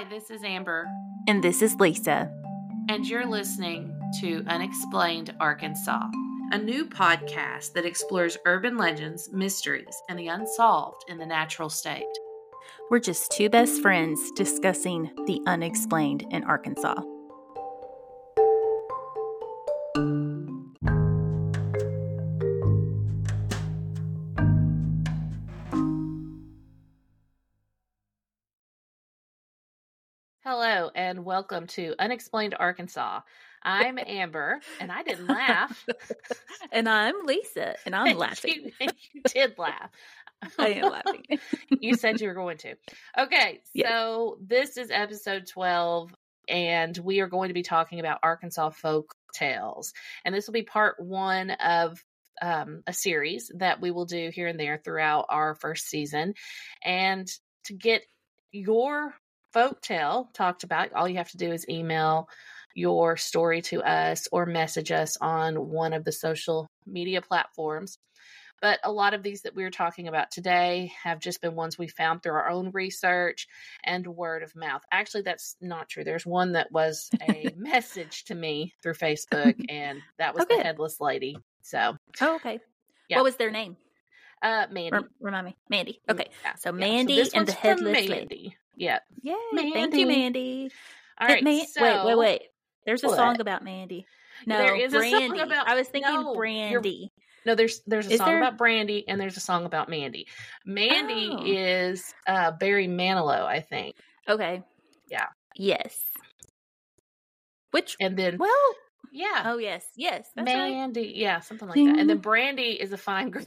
Hi, this is Amber, And this is Lisa. and you're listening to Unexplained Arkansas, a new podcast that explores urban legends, mysteries, and the unsolved in the natural state. We're just two best friends discussing the unexplained in Arkansas. And welcome to Unexplained Arkansas. I'm Amber, and I didn't laugh. And I'm Lisa, and I'm laughing. you, you did laugh. I am laughing. you said you were going to. Okay, Yes. so this is episode 12, and we are going to be talking about Arkansas folk tales. And this will be part one of um, a series that we will do here and there throughout our first season. And to get your folk tale talked about, all you have to do is email your story to us or message us on one of the social media platforms. But a lot of these that we're talking about today have just been ones we found through our own research and word of mouth. Actually, that's not true. There's one that was a message to me through Facebook, and that was Okay. the headless lady. So, Oh, okay. Yeah. What was their name? uh, Mandy. Rem- remind me. Mandy. Okay. Yeah, So yeah. Mandy and the headless lady. Mandy. Yeah. Yay. Thank you, Mandy. All right. May- so, wait, wait, wait. There's a What? song about Mandy. No, There is a song about- I was thinking No, Brandy. No, there's there's a Is song there? about Brandy and there's a song about Mandy. Mandy Oh. is uh Barry Manilow, I think. Okay. Yeah. Yes. Which? And then Well. yeah. Oh yes, yes. That's right. Mandy, yeah, something like that. And then Brandy is a fine girl.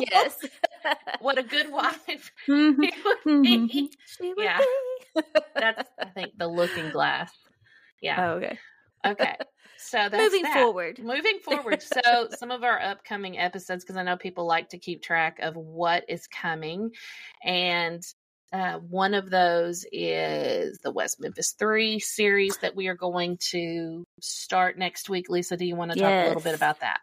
Yes. what a good wife would be. Mhm. She would Yeah. be. That's I think the looking glass. Yeah. Oh, okay. Okay. So that's Moving that. forward. Moving forward. So some of our upcoming episodes, because I know people like to keep track of what is coming. And uh, one of those is the West Memphis 3 series that we are going to start next week. Lisa, do you want to talk a little bit about that?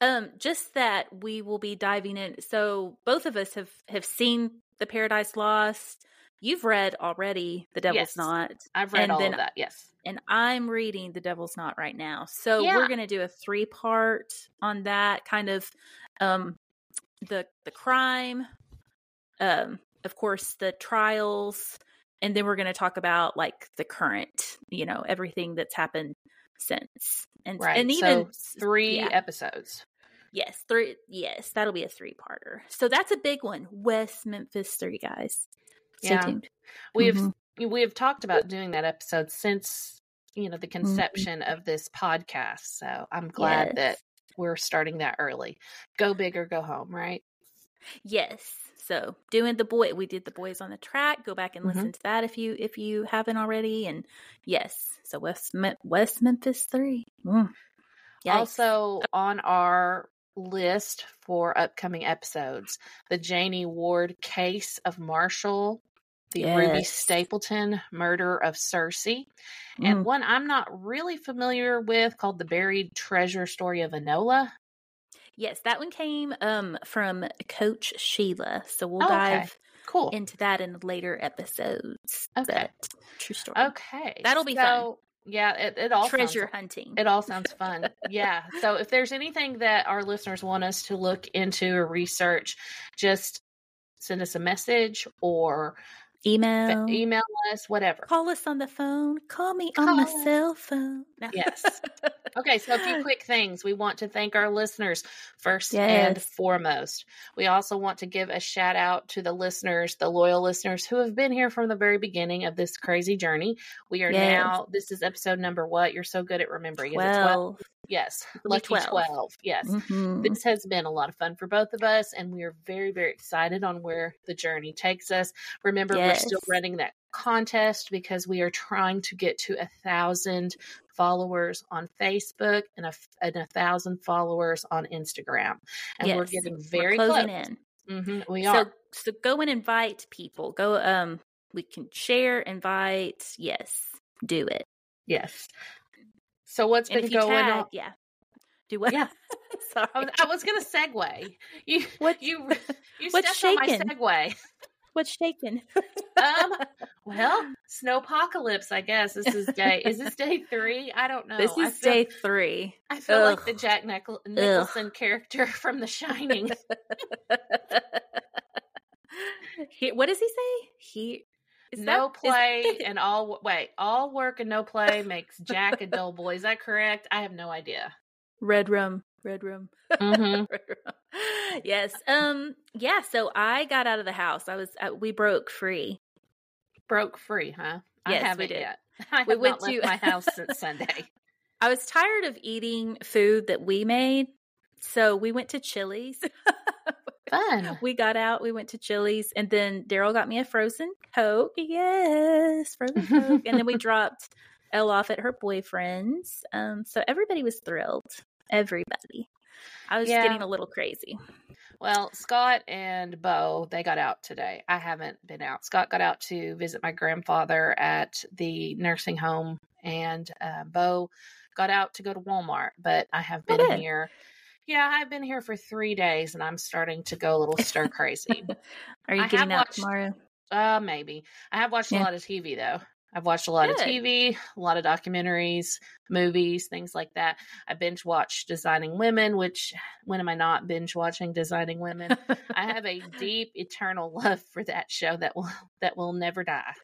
Um, just that we will be diving in. So both of us have have seen the Paradise Lost. You've read already The Devil's Yes. Knot, I've read And all then- of that. Yes. and I'm reading The Devil's Knot right now. So Yeah. we're gonna do a three part on that kind of um the the crime, um, of course the trials, and then we're gonna talk about like the current, you know, everything that's happened since. And Right. and even so three yeah. episodes. Yes, three. Yes, that'll be a three-parter. So that's a big one. West Memphis Three, guys. Stay Yeah. tuned. We've Mhm. we have talked about doing that episode since you know the Mm-hmm. conception of this podcast. So I'm glad Yes. that we're starting that early. Go big or go home, right? Yes. So doing the boy, we did the boys on the track. Go back and Mhm. listen to that if you if you haven't already. And yes, so West Mem- West Memphis Three. Mm. Also on our list for upcoming episodes, the Janie Ward case of Marshall, the Ruby Stapleton murder of Searcy, Mm. and one I'm not really familiar with called the buried treasure story of Enola. Yes, that one came um from Coach Sheila. So we'll Oh, okay. dive Cool. into that in later episodes. Okay. But true story. Okay. That'll be fun. Yeah, it, it all Treasure sounds, hunting. it all sounds fun. yeah. So if there's anything that our listeners want us to look into or research, just send us a message or Email. email us, whatever. Call us on the phone. Call me on my us. cell phone. No. Yes. Okay, so a few quick things. We want to thank our listeners first and foremost. We also want to give a shout out to the listeners, the loyal listeners who have been here from the very beginning of this crazy journey. We are Yes. now, this is episode number what? You're so good at remembering. Is it 12? Yes. Lucky 12. 12. Yes. Mhm. This has been a lot of fun for both of us, and we are very, very excited on where the journey takes us. Remember, we're still running that contest because we are trying to get to a thousand followers on Facebook and a, and a thousand followers on Instagram, and we're Yes. getting We're very closing close. in. hmm we So are. so go and invite people. Go um we can share, invite. Yes. Do it. Yes. So what's And been going tag, on? yeah. Do what? Yeah. Sorry. I was, I was going to segue. You, What- you, you what's stepped on my segue. What's shaking? Um, Well, snowpocalypse, I guess. This is day. is this day three? I don't know. This is feel, day three. I feel like the Jack Nichol- Nicholson character from The Shining. he, what does he say? He is no that- play and all. Wait, all work and no play makes Jack a dull boy. Is that correct? I have no idea. red rum, red rum. Mhm. Red rum. yes. Um. Yeah. So I got out of the house. I was. Uh, we broke free. Broke free, huh? I Yes, we haven't did. yet. I have We not went left to- my house since Sunday. I was tired of eating food that we made, so we went to Chili's. Fun. we got out. We went to Chili's, and then Daryl got me a frozen Coke. Yes, frozen Coke. and then we dropped Elle off at her boyfriend's. Um, so everybody was thrilled. Everybody. I was Yeah. getting a little crazy. Well, Scott and Bo, they got out today. I haven't been out. Scott got out to visit my grandfather at the nursing home, and uh, Bo got out to go to Walmart. But I have Oh, been here. Yeah, I've been here for three days, and I'm starting to go a little stir crazy. Are you I getting out watched- tomorrow? Uh, maybe. I have watched a lot of TV though. I've watched a lot of TV, a lot of documentaries, movies, things like that. I binge watched Designing Women, which when am I not binge watching Designing Women? I have a deep, eternal love for that show that will that will never die.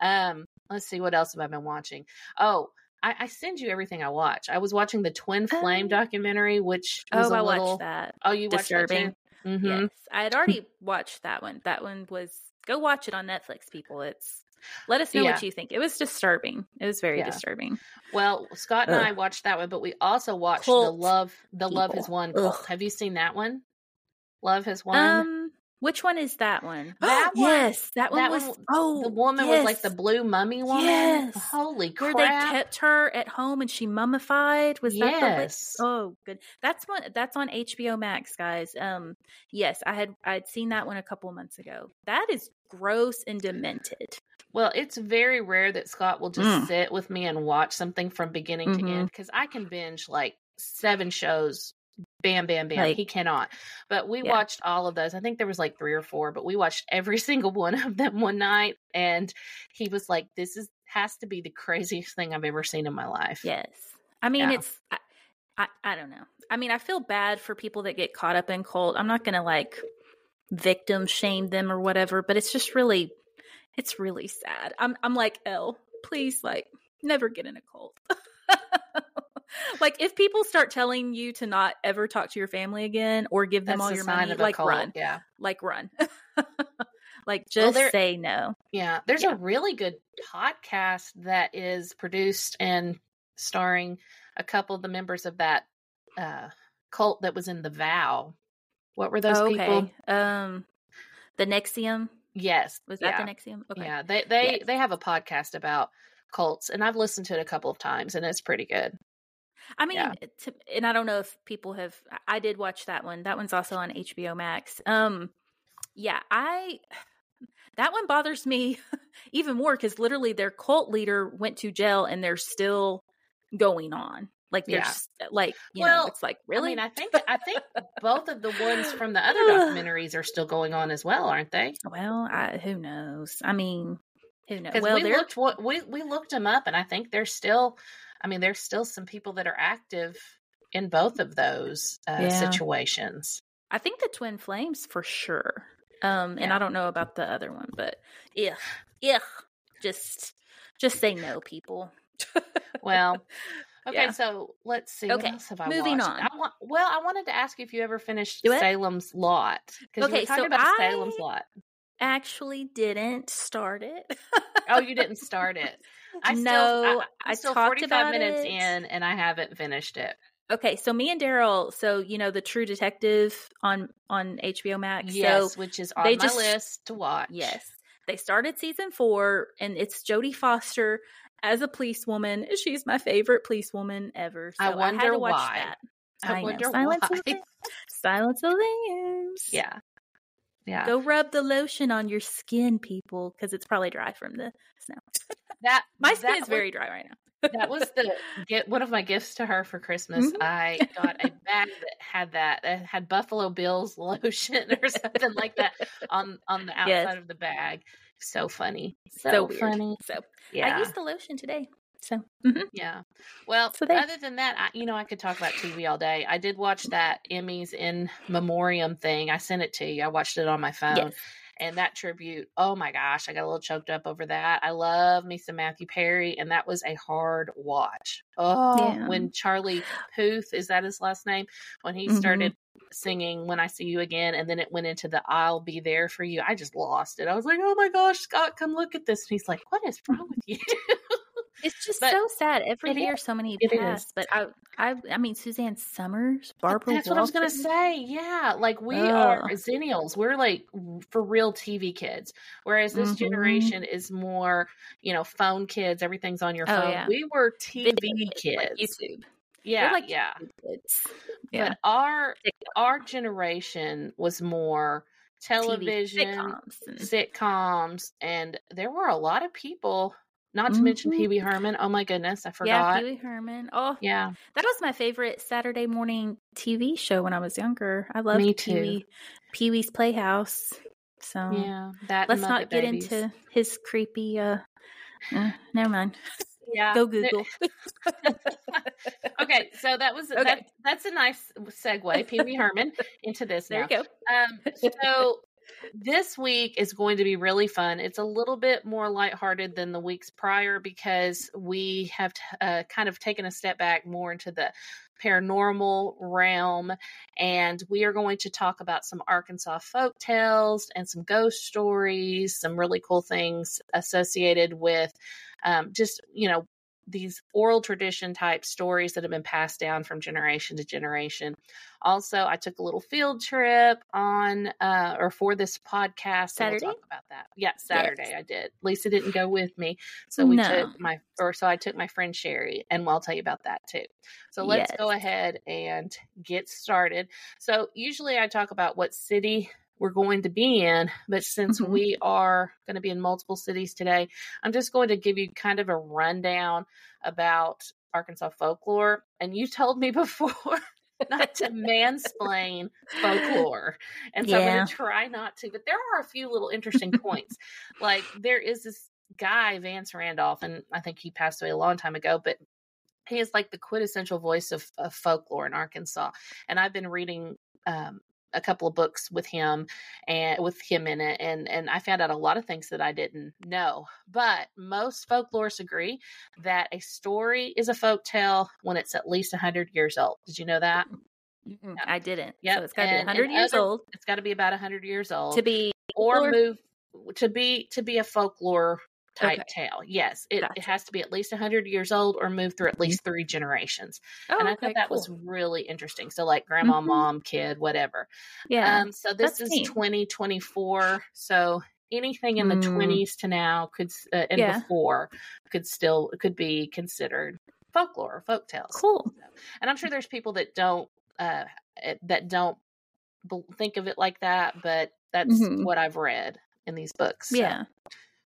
Um, let's see what else have I been watching. Oh, I, I send you everything I watch. I was watching the Twin Flame Oh. documentary, which was oh, I little. watched that. Oh, you watched Disturbing. Mhm. Yes, I had already watched that one. That one was go watch it on Netflix, people. It's let us know what you think. It was disturbing. It was very Yeah. disturbing. Well, Scott and Ugh. I watched that one, but we also watched the Love the Love Has. Won Have you seen that one? Love Has Won. Um, which one is that one? That one- yes, that one that was. one- oh, the woman was like the blue mummy woman. Yes. Holy where crap! they kept her at home and she mummified. Was that the? li- yes. Oh, good. That's one. That's on HBO Max, guys. Um, yes, I had I'd seen that one a couple months ago. That is gross and demented. Well, it's very rare that Scott will just Mm. sit with me and watch something from beginning to Mhm. end because I can binge like seven shows. Bam, bam, bam. Like- he cannot. But we Yeah. watched all of those. I think there was like three or four, but we watched every single one of them one night. And he was like, "This is has to be the craziest thing I've ever seen in my life." Yes. I mean, Yeah. it's, I, I, I don't know. I mean, I feel bad for people that get caught up in cult. I'm not going to like victim shame them or whatever, but it's just really, it's really sad. I'm, I'm like, Elle, please, like, never get in a cult. like, if people start telling you to not ever talk to your family again or give them That's all your money, like, cult. run, Yeah. like, run. like, Well, just there- say no. Yeah, there's Yeah. a really good podcast that is produced and starring a couple of the members of that uh, cult that was in The Vow. What were those Oh, people? Um, the NXIVM. Yes, Was that yeah, the NXIVM? Okay. yeah. They they Yes. they have a podcast about cults, and I've listened to it a couple of times, and it's pretty good. I mean, Yeah. to, and I don't know if people have. I did watch that one. That one's also on HBO Max. Um, yeah, I. That one bothers me even more because literally their cult leader went to jail and they're still going on. Like Yeah. there's like you Well, know it's like really I mean, I think I think both of the ones from the other documentaries are still going on as well, aren't they? well I, who knows I mean who knows well we looked what we we looked them up, and I think they're still, I mean, there's still some people that are active in both of those uh, Yeah. situations. I think the twin flames for sure. Um, and Yeah. I don't know about the other one, but yeah, yeah, just just say no, people. Well, okay, Yeah. so let's see. What Okay, else have I moving watched? on. I want, well, I wanted to ask you if you ever finished it? Salem's Lot because we Okay, were talking so about I- Salem's Lot. Actually, didn't start it. Oh, you didn't start it. I still, No, I, I still talked 45 about minutes it. in, and I haven't finished it. Okay, so me and Daryl, so you know the True Detective on on HBO Max. Yes, So which is on they my just- list to watch. yes, they started season four, and it's Jodie Foster as a policewoman. She's my favorite policewoman ever. So I I, had wonder to watch why. that. I, know. wonder Silence why. The, Silence of the Lambs. yeah, yeah. Go rub the lotion on your skin, people, because it's probably dry from the snow. That My skin that is was- very dry right now. that was the get one of my gifts to her for Christmas. Mhm. I got a bag that had that that had Buffalo Bills lotion or something like that on on the outside Yes. of the bag. So funny. So, So, weird. funny. So Yeah. I used the lotion today. So mhm. Yeah. Well, So other than that, I, you know, I could talk about TV all day. I did watch that Emmys in memoriam thing. I sent it to you. I watched it on my phone. yes. And that tribute, oh my gosh, I got a little choked up over that. I love me some Matthew Perry, and that was a hard watch. Oh, Yeah. when Charlie Puth, is that his last name? When he Mhm. started singing When I See You Again, and then it went into the I'll Be There for You, I just lost it. I was like, oh my gosh, Scott, come look at this. And he's like, what is wrong with you? It's just But so sad. Every year, is. so many It pass. is. But I, I, I mean, Suzanne Somers, Barbara. That's what I was gonna say. Yeah, like we are zennials. We're like for real TV kids, whereas this Mhm. generation is more, you know, phone kids. Everything's on your Oh, phone. yeah. We were TV kids. like YouTube. yeah, like yeah. Kids. Yeah. But our our generation was more TV television, sitcoms and- sitcoms, and there were a lot of people. Not to mention Mhm. Pee Wee Herman. Oh my goodness, I forgot. Yeah. Pee Wee Herman. Oh, Yeah, that was my favorite Saturday morning TV show when I was younger. I loved Me Pee-wee, Pee Wee's Playhouse. So yeah. That let's not get Babies. into his creepy. uh uh, Never mind. yeah. Go Google. okay, so that was Okay. that, that's a nice segue, Pee Wee Herman, into this. there now. you go. Um, so this week is going to be really fun. It's a little bit more lighthearted than the weeks prior because we have t- uh, kind of taken a step back more into the paranormal realm, and we are going to talk about some Arkansas folk tales and some ghost stories, some really cool things associated with um, just you know these oral tradition type stories that have been passed down from generation to generation. Also, I took a little field trip on uh or for this podcast. so we'll Saturday? talk about that. Yeah, Saturday I did. Lisa didn't go with me. So we No. took my or so I took my friend Sherry and I'll tell you about that too. So let's Yes. go ahead and get started. So usually I talk about what city we're going to be in, but since Mhm. we are going to be in multiple cities today, I'm just going to give you kind of a rundown about Arkansas folklore. And you told me before not to mansplain folklore. And so I'm going to try not to. But there are a few little interesting points. Like there is this guy, Vance Randolph, and I think he passed away a long time ago, but he is like the quintessential voice of, of folklore in Arkansas. And I've been reading um, a couple of books with him and with him in it and and I found out a lot of things that I didn't know. But most folklorists agree that a story is a folk tale when it's at least 100 years old. Did you know that? Mm-mm, I didn't. Yep, So it's got to be and- 100 years other- old It's got to be about 100 years old to be or move to be to be a folklore type Okay. tale. Yes, it, it has to be at least 100 years old or move through at least 3 generations. Oh, and I okay, thought that was really interesting. So like grandma, Mhm. mom, kid, whatever. yeah. Um, so this that's is neat. 2024. So anything in the Mm. 20s to now could uh, and Yeah. before could still could be considered folklore or folk tales. cool. And I'm sure there's people that don't uh, eh, that don't think of it like that, but that's Mhm. what I've read in these books. So- Yeah.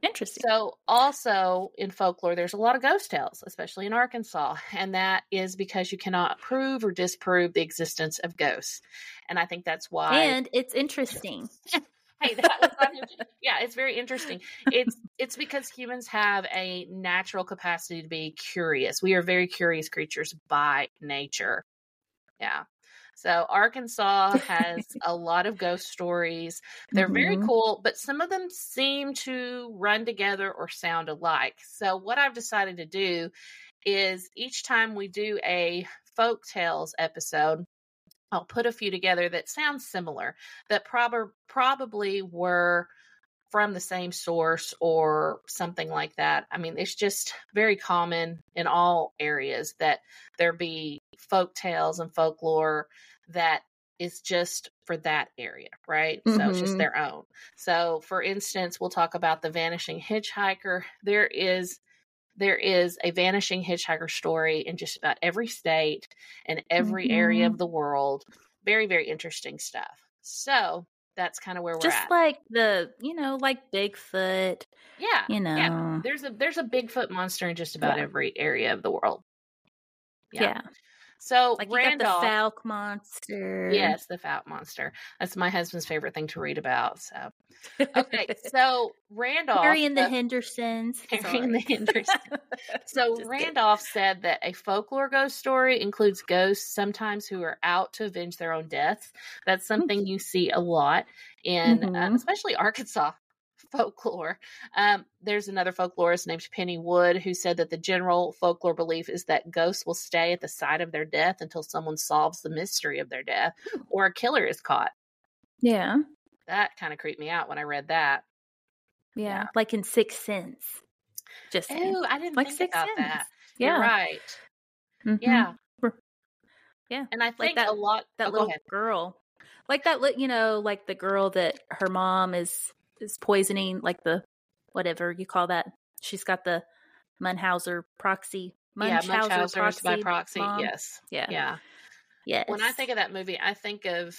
Interesting. so, also in folklore, there's a lot of ghost tales, especially in Arkansas, and that is because you cannot prove or disprove the existence of ghosts. And I think that's why. and it's interesting. hey, that was yeah, it's very interesting. It's it's because humans have a natural capacity to be curious. We are very curious creatures by nature. Yeah. So Arkansas has a lot of ghost stories. They're very Mhm. cool, but some of them seem to run together or sound alike. So what I've decided to do is each time we do a folk tales episode, I'll put a few together that sound similar that prob- probably were from the same source or something like that. I mean, it's just very common in all areas that there be folk tales and folklore that is just for that area, right? So it's just Mhm. their own. So, for instance, we'll talk about the vanishing hitchhiker. There is there is a vanishing hitchhiker story in just about every state and every area Mhm. of the world. Very, very interesting stuff. So that's kind of where we're Just at. like the, you know, like Bigfoot, yeah, you know. yeah. There's a there's a Bigfoot monster in just about Yeah. every area of the world. Yeah. So Like you Randolph, got the Fouke monster. yes, the Fouke Monster. That's my husband's favorite thing to read about. So okay, so Randolph, Harry and the Hendersons. Harry and the Hendersons. So Just kidding. Randolph said that a folklore ghost story includes ghosts sometimes who are out to avenge their own deaths. That's something you see a lot in, uh, Mhm. especially Arkansas folklore. Um, there's another folklorist named Penny Wood who said that the general folklore belief is that ghosts will stay at the site of their death until someone solves the mystery of their death or a killer is caught. Yeah, That kind of creeped me out when I read that. yeah, Yeah. like in Sixth Sense. Just saying. Oh, I didn't like think Sixth about Sense. that. Yeah, You're right. Mhm. Yeah. Yeah, And I think that- a lot that oh, little girl, like that, you know, like the girl that her mom is is poisoning, like the whatever you call that. She's got the Munhauser proxy. yeah, Munchauser Munchauser's by proxy. proxy. mom. Yes. Yeah. Yeah. Yes. When I think of that movie, I think of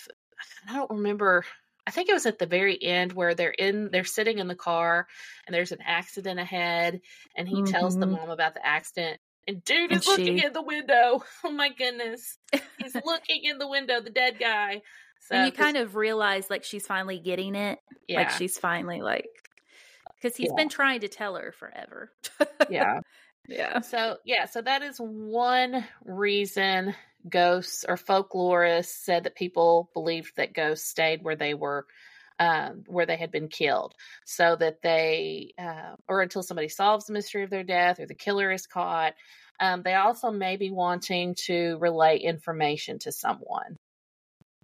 I don't remember. I think it was at the very end where they're in they're sitting in the car and there's an accident ahead and he tells the Mhm. mom about the accident and dude And is looking she- in the window. Oh my goodness. He's looking in the window, the dead guy. So and you kind of realize like she's finally getting it. yeah, Like she's finally like because he's Yeah. been trying to tell her forever. yeah. yeah. So yeah, so that is one reason ghosts or folklorists said that people believed that ghosts stayed where they were, um, where they had been killed, so that they, uh, or until somebody solves the mystery of their death or the killer is caught. Um, they also may be wanting to relay information to someone.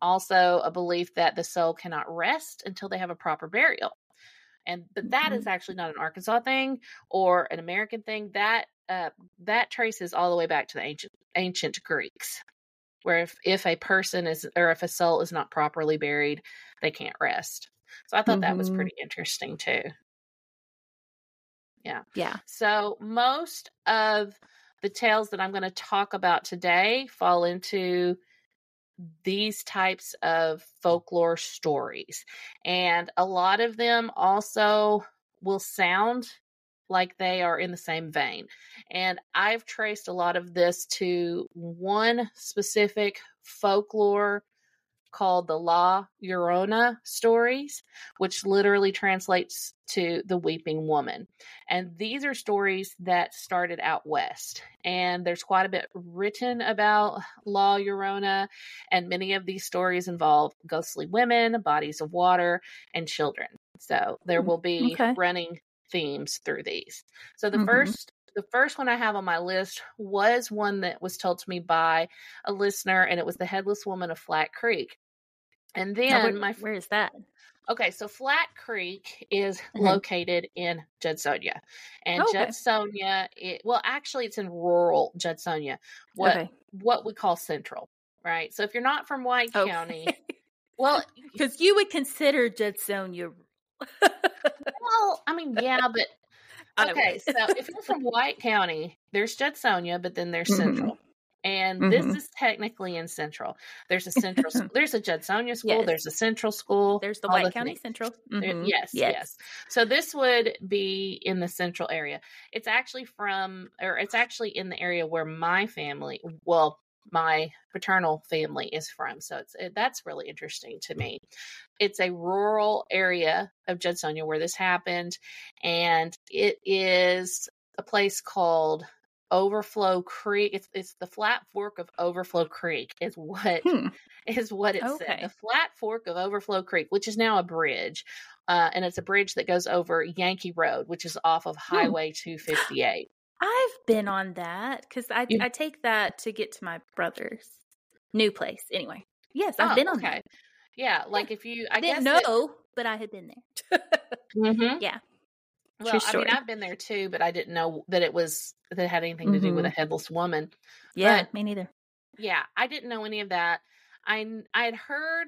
Also, a belief that the soul cannot rest until they have a proper burial. And but that is actually not an Arkansas thing or an American thing. That uh, that traces all the way back to the ancient ancient Greeks, where if, if a person is or if a soul is not properly buried, they can't rest. So I thought that was Mhm. pretty interesting too. Yeah. Yeah. So most of the tales that I'm going to talk about today fall into these types of folklore stories. And a lot of them also will sound like they are in the same vein. And I've traced a lot of this to one specific folklore called the La Llorona stories, which literally translates to the weeping woman. And these are stories that started out west. And there's quite a bit written about La Llorona, and many of these stories involve ghostly women, bodies of water, and children. So there Hmm, will be okay. running themes through these. So the Mhm. first the first one I have on my list was one that was told to me by a listener, and it was the Headless Woman of Flat Creek. And then where, my where is that? Okay, so Flat Creek is Mhm. located in Judsonia. And Oh, okay. Judsonia, it, well, actually, it's in rural Judsonia, what, okay. what we call central, right? So if you're not from White Oh. County, well, Because you would consider Judsonia. well, I mean, yeah, but okay, so if you're from White County, there's Judsonia, but then there's Mhm. Central. And this Mhm. is technically in Central. There's a Central, school, there's a Judsonia school, Yes. there's a Central school. There's the White the County things. Central. There- Mhm. Yes, yes, So this would be in the central area. It's actually from, or it's actually in the area where my family, well, my paternal family is from. So it's it, that's really interesting to me. It's a rural area of Judsonia where this happened, and it is a place called Overflow Creek. It's it's the flat fork of Overflow Creek is what Hmm. is what it said. The flat fork of Overflow Creek, which is now a bridge, uh, and it's a bridge that goes over Yankee Road, which is off of Hmm. Highway 258. I've been on that because I You- I take that to get to my brother's new place. Anyway, yes, I've Oh, been on okay. that. Yeah, like if you, I, I didn't guess know, but I had been there. hmm Yeah. Well, I mean, I've been there too, but I didn't know that it was that it had anything to do with a Mhm. headless woman. yeah, But- me neither. Yeah, I didn't know any of that. I I had heard,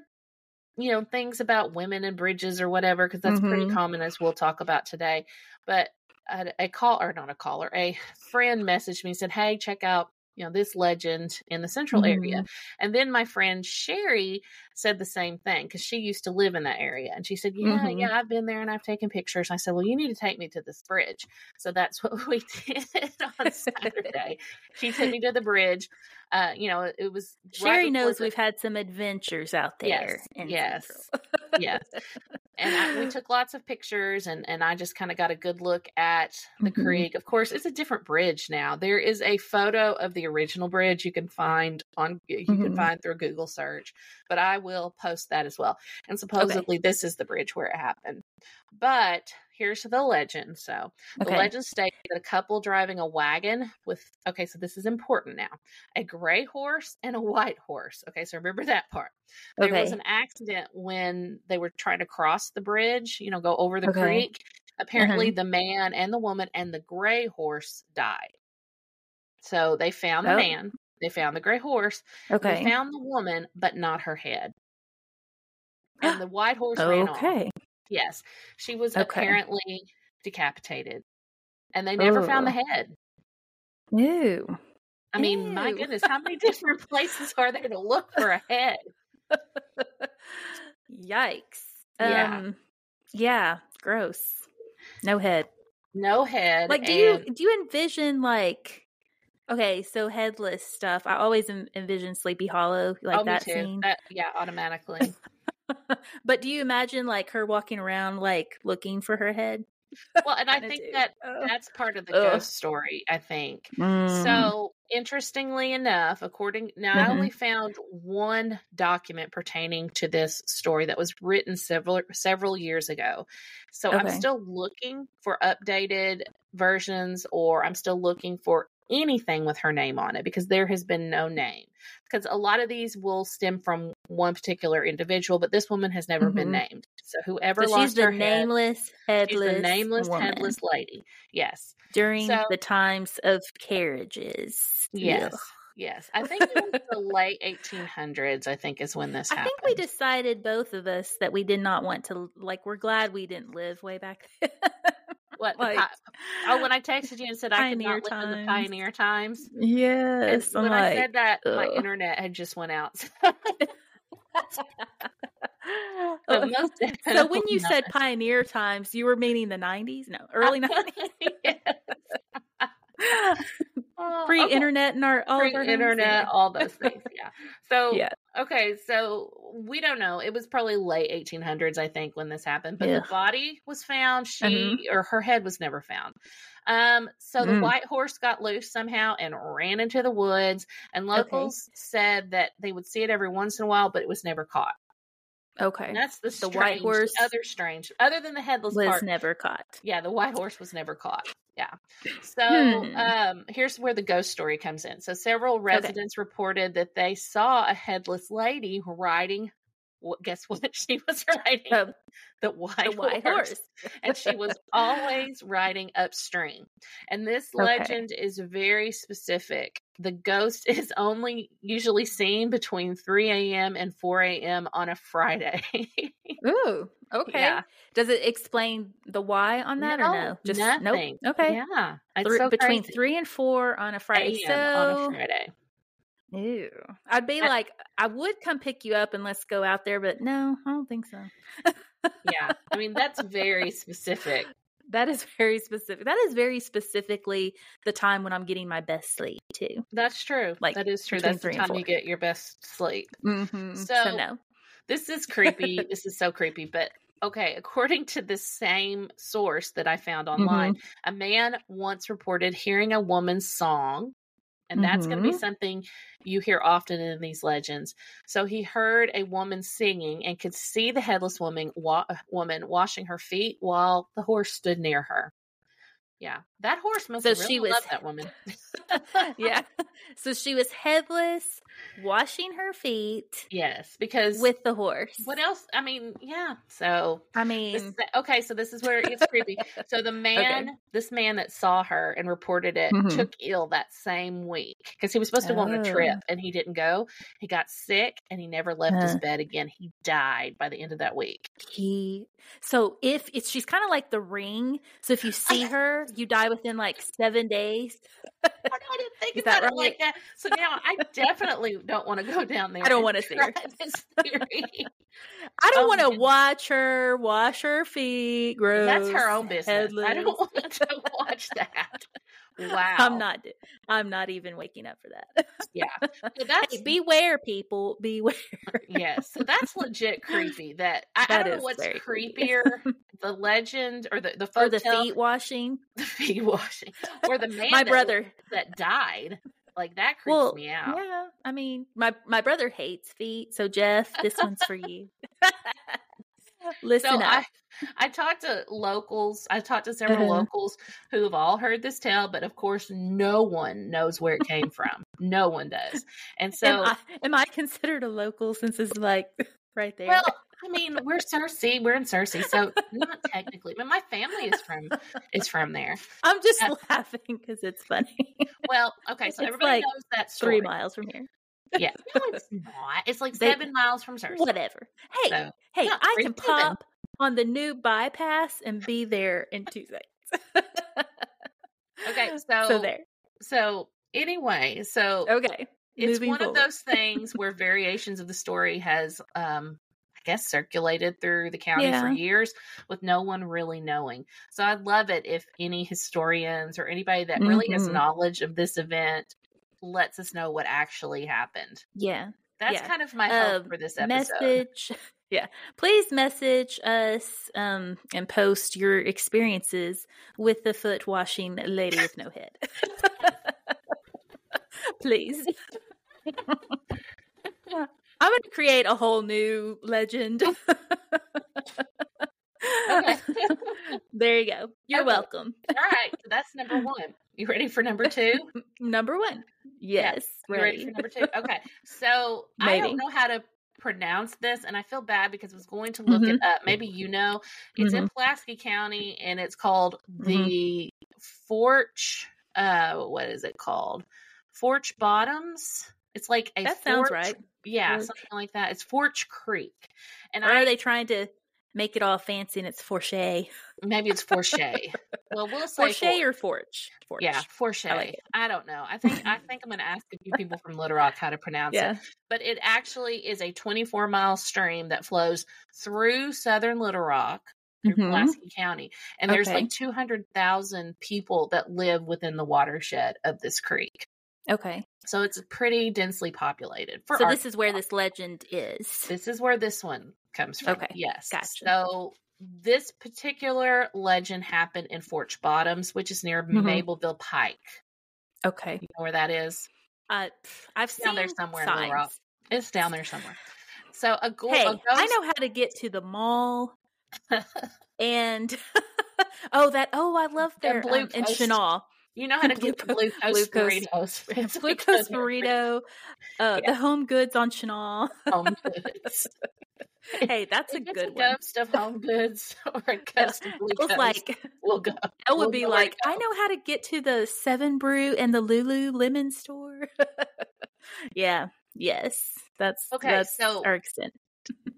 you know, things about women and bridges or whatever because that's pretty Mhm. common as we'll talk about today. But a, a call or not a caller, a friend messaged me and said, "Hey, check out you know, this legend in the central Mm-hmm. area. And then my friend Sherry said the same thing because she used to live in that area. And she said, Yeah, Mhm. yeah, I've been there and I've taken pictures. I said, Well, you need to take me to this bridge. So that's what we did on Saturday. she took me to the bridge. Uh, you know, it, was Sherry before knows the- we've had some adventures out there. Yes, in yes, yes. and I, we took lots of pictures and and i just kind of got a good look at the Mhm. creek of course it's a different bridge now there is a photo of the original bridge you can find on you can Mhm. find through a google search but i will post that as well and supposedly this is the bridge where it happened but here's the legend so the Okay. legend states that a couple driving a wagon with okay so this is important now a gray horse and a white horse okay so remember that part there was an accident when they were trying to cross the bridge, you know, go over the Okay. Uh-huh. creek. Apparently, the man and the woman and the gray horse died. So they found the Oh. man, they found the gray horse, okay. they found the woman, but not her head. And the white horse ran off. Yes, she was Okay. apparently decapitated, and they never found the head. Ew. I mean, my goodness, how many different places are there to look for a head? Yikes. Yeah. Um yeah, gross. No head. No head. Like do and- you do you envision like Okay, so headless stuff. I always envision Sleepy Hollow, like oh, that scene. That yeah, automatically. but do you imagine like her walking around like looking for her head? Well, and I think that Ugh. that's part of the Ugh. ghost story. I think Mm. so. Interestingly enough, according now, I Mhm. only found one document pertaining to this story that was written several several years ago. So I'm still looking for updated versions, or I'm still looking for anything with her name on it because there has been no name. Because a lot of these will stem from one particular individual, but this woman has never been Mhm. named. So whoever so lost she's the her head, nameless, headless, nameless woman headless lady. Yes. during So- the times of carriages. Yes. Yes. I think it was the late 1800s, I think, is when this I happened. think we decided both of us that we did not want to like. We're glad we didn't live way back then. What, like, pi- oh, when I texted you and said I could not live in the pioneer times. Yes, when I said that, my internet had just went out. Oh, So most so definitely when you said pioneer times, you were meaning the '90s? No, early '90s, Yes. Oh, free okay. internet and our all Free our internet, all those things. Yeah. So Yeah. okay, so we don't know. It was probably late 1800s, I think, when this happened. But Yeah. the body was found. She Mhm. or her head was never found. Um, so the Mm. white horse got loose somehow and ran into the woods. And Okay. locals said that they would see it every once in a while, but it was never caught. Okay, And that's the, strange, The white horse other strange, other than the headless was part. never caught. Yeah, the white horse was never caught. Yeah. So Hmm. um, here's where the ghost story comes in. So several residents reported that they saw a headless lady riding. Guess what? She was riding Um, the white, the white horse. horse, and she was always riding upstream. And this Okay. legend is very specific. The ghost is only usually seen between 3 a.m. and 4 a.m. on a Friday. Ooh, okay. Yeah. Does it explain the why on that or no? Just nothing. nope. Okay. Yeah. Three- so between crazy. three and four on a Friday. a.m. on a Friday. Ew. I'd be I- like, I would come pick you up and let's go out there, but no, I don't think so. Yeah. I mean, that's very specific. That is very specific. That is very specifically the time when I'm getting my best sleep too. That's true. Like, that is true. That's the time you get your best sleep. Mm-hmm. So, So- no. This is creepy. this is so creepy. But okay, according to the same source that I found Mm-hmm. online, a man once reported hearing a woman's song. And that's going to be mm-hmm. something you hear often in these legends. So he heard a woman singing and could see the headless woman wa- woman washing her feet while the horse stood near her. Yeah, that horse must So really she was- loved that woman. yeah. So she was headless, washing her feet yes, because with the horse. what else? I mean, yeah. So I mean, is the- okay, so this is where it gets creepy. So the man, this man that saw her and reported it, Mhm. took ill that same week because he was supposed to go on a trip Oh. and he didn't go. He got sick and he never left his Uh. bed again. He died by the end of that week. he So if it's she's kind of like the ring. So if you see her, you die within like seven days. I didn't think about it like that. So now I definitely don't want to go down there. I don't wanna see her. try this theory. I don't Oh, want to watch her wash her feet. Gross. That's her own business. I don't want to watch that. Wow. I'm not. I'm not even waking up for that. Yeah. So that's Hey, beware, people. Beware. yes. So that's legit creepy. That I, I don't know what's creepier, the legend or the the or the feet washing. the feet washing, or the man My that- brother. that died. Like that creeps Well, me out. yeah. I mean, my my brother hates feet. So Jeff, this one's for you. Listen so up. I, I talked to locals. I talked to several Uh-huh. locals who have all heard this tale, but of course, no one knows where it came from. No one does. And so, am, I, am I considered a local since it's like right there? well, I mean, we're Searcy. We're in Searcy, so not technically, but my family is from is from there. I'm just uh, laughing because it's funny. Well, okay, so It's everybody like knows that story. Three miles from here. Yeah, no, it's not. It's like They- seven miles from Searcy. Whatever. Hey, So, hey, yeah, I can pop on the new bypass and be there in two seconds. Okay, so so there. so anyway, so Okay. it's moving one forward. of those things where variations of the story has um i guess circulated through the county for years with no one really knowing so i'd love it if any historians or anybody that really has Mhm. knowledge of this event lets us know what actually happened Yeah. that's Yeah. kind of my hope Um, for this episode Message. Yeah. Please message us um, and post your experiences with the foot washing lady with no head. Please. I'm going to create a whole new legend. Okay. there you go. You're Okay. welcome. all right so that's number one you ready for number two Number one. Yes. You ready for number two? Okay. So I don't know how to pronounce this, and I feel bad because I was going to look Mm-hmm. it up. Maybe you know. It's in Pulaski County, and it's called Mm-hmm. the Fourche. Uh, what is it called? Fourche Bottoms. It's like a That sounds right. Yeah, Fourche. something like that. It's Fourche Creek, and Or I are they trying to make it all fancy and it's Forche? maybe it's Forche. well, we'll say Forche For- or Forge? Forge. yeah, Forche. I like. I don't know. I think I think I'm going to ask a few people from Little Rock how to pronounce it. But it actually is a 24 mile stream that flows through southern Little Rock, through Mhm. Pulaski County. And there's Okay. like 200,000 people that live within the watershed of this creek. Okay. So it's pretty densely populated. For So this is where this legend is. this is where this one comes from. Okay, Yes. gotcha. So this particular legend happened in Fourche Bottoms, which is near Mhm. Mabelvale Pike. Okay. You know where that is? Uh, I've Down seen there somewhere in Little Rock. It's down there somewhere. So a, go- Hey, a ghost. I know how to get to the mall. and oh, that oh, I love The their Blue um, in Coast. Chenal. You know how to get the Blue Blue Co- Coast Blue burritos. Blue Coast burrito, uh, Yeah. the home goods on Chenal. home goods. hey, that's a good a one. ghost of home goods or a ghost of Blue like we'll go. that would We'll be know where to like I know how to get to the Seven Brew and the Lululemon store. yeah. Yes. That's Okay, That's so- our extent.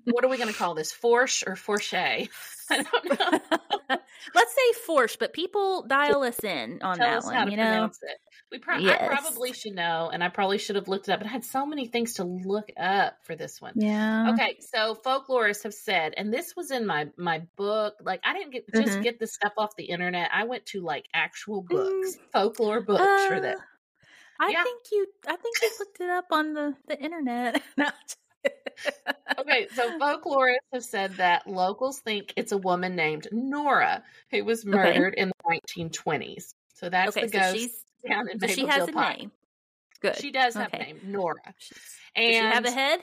What are we going to call this? Forche or Forche? I don't know. Let's say force, but people dial us in on Tell that one. you know, it. We pro- I probably should know, and I probably should have looked it up, but I had so many things to look up for this one. yeah. Okay, so folklorists have said, and this was in my my book. Like, I didn't get just Mhm. get this stuff off the internet. I went to like actual books, folklore books for this. Uh, I Yeah. think you. I think you looked it up on the the internet. Okay, so folklorists have said that locals think it's a woman named Nora who was murdered in the 1920s. So that's okay, the so she's down in so she has a name. Good. She does have Okay. a name, Nora. Does she have a head?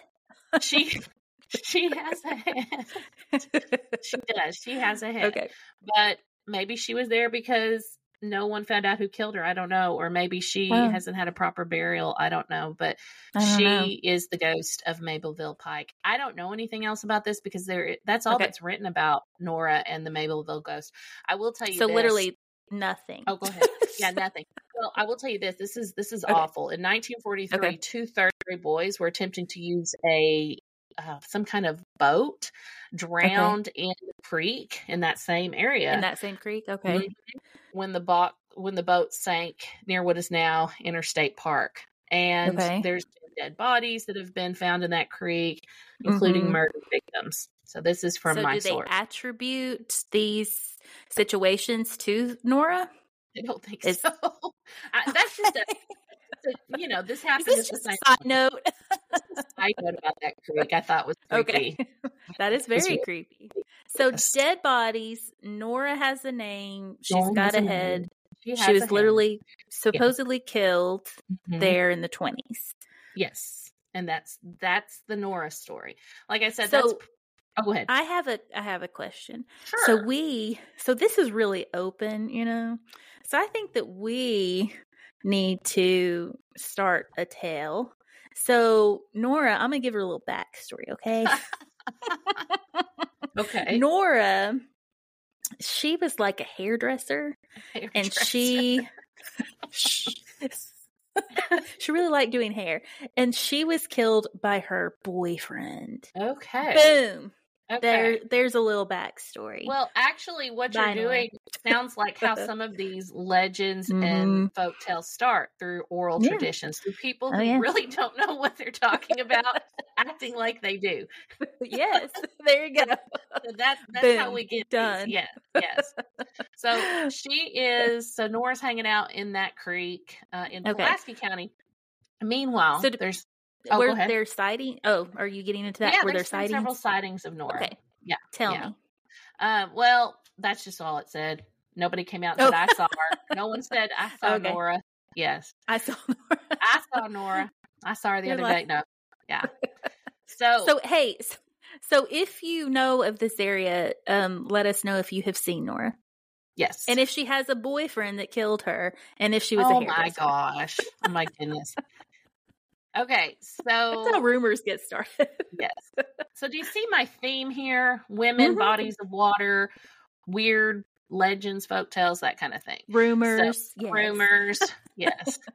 she she has a head. She does. She has a head. okay. But maybe she was there because no one found out who killed her. I don't know. Or maybe she Wow. hasn't had a proper burial. I don't know. But don't she know. is the ghost of Mabelvale Pike. I don't know anything else about this because there that's all Okay. that's written about Nora and the Mabelvale ghost. I will tell you So this. literally nothing. Oh, go ahead. Yeah, nothing. Well, I will tell you this. This is this is Okay. awful. In 1943, Okay. two third boys were attempting to use a uh, some kind of boat drowned okay. in the creek in that same area. In that same creek, okay. Mm-hmm. When the boat when the boat sank near what is now Interstate Park, and okay. there's dead bodies that have been found in that creek, including mm-hmm. murder victims. So this is from so my do source. they attribute these situations to Nora? I don't think so. I, that's just a, you know, this happened. Is this just a side note? side note about that creek. I thought was creepy. Okay, that is very creepy. So yes. dead bodies. Nora has a name. She's Nora got a head. She, she was literally supposedly yeah. killed mm-hmm. there in the twenties. Yes, and that's that's the Nora story. Like I said, so, that's Oh, go ahead. I have a I have a question. Sure. So we so this is really open, you know. So I think that we need to start a tale. So Nora, I'm gonna give her a little backstory, okay? okay. Nora, she was like a hairdresser, hairdresser. and she she really liked doing hair, and she was killed by her boyfriend. Okay. Boom. Okay. There, there's a little backstory. Well, actually, what you're doing sounds like how some of these legends mm-hmm. and folk tales start through oral yeah. traditions, through people oh, who yeah. really don't know what they're talking about, acting like they do. yes, there you go. So that, that's Boom. how we get done. These. Yes, yes. so she is. So Nora's hanging out in that creek uh, in okay. Pulaski County. Meanwhile, so there's Oh, they're sighting? Oh, are you getting into that? Yeah, were there sightings? several sightings of Nora. Okay. Yeah. Tell yeah. me. Uh, well, that's just all it said. Nobody came out and said, oh. I saw her. No one said, I saw okay. Nora. Yes. I saw Nora. I saw Nora. I saw her the You're other like... day. No. Yeah. So, so hey, so if you know of this area, um, let us know if you have seen Nora. Yes. And if she has a boyfriend that killed her, and if she was oh a my gosh. Oh my goodness. Okay, so That's how rumors get started. yes. So do you see my theme here? Women, mm-hmm. bodies of water, weird legends, folk tales, that kind of thing. Rumors. So, yes. Rumors. yes.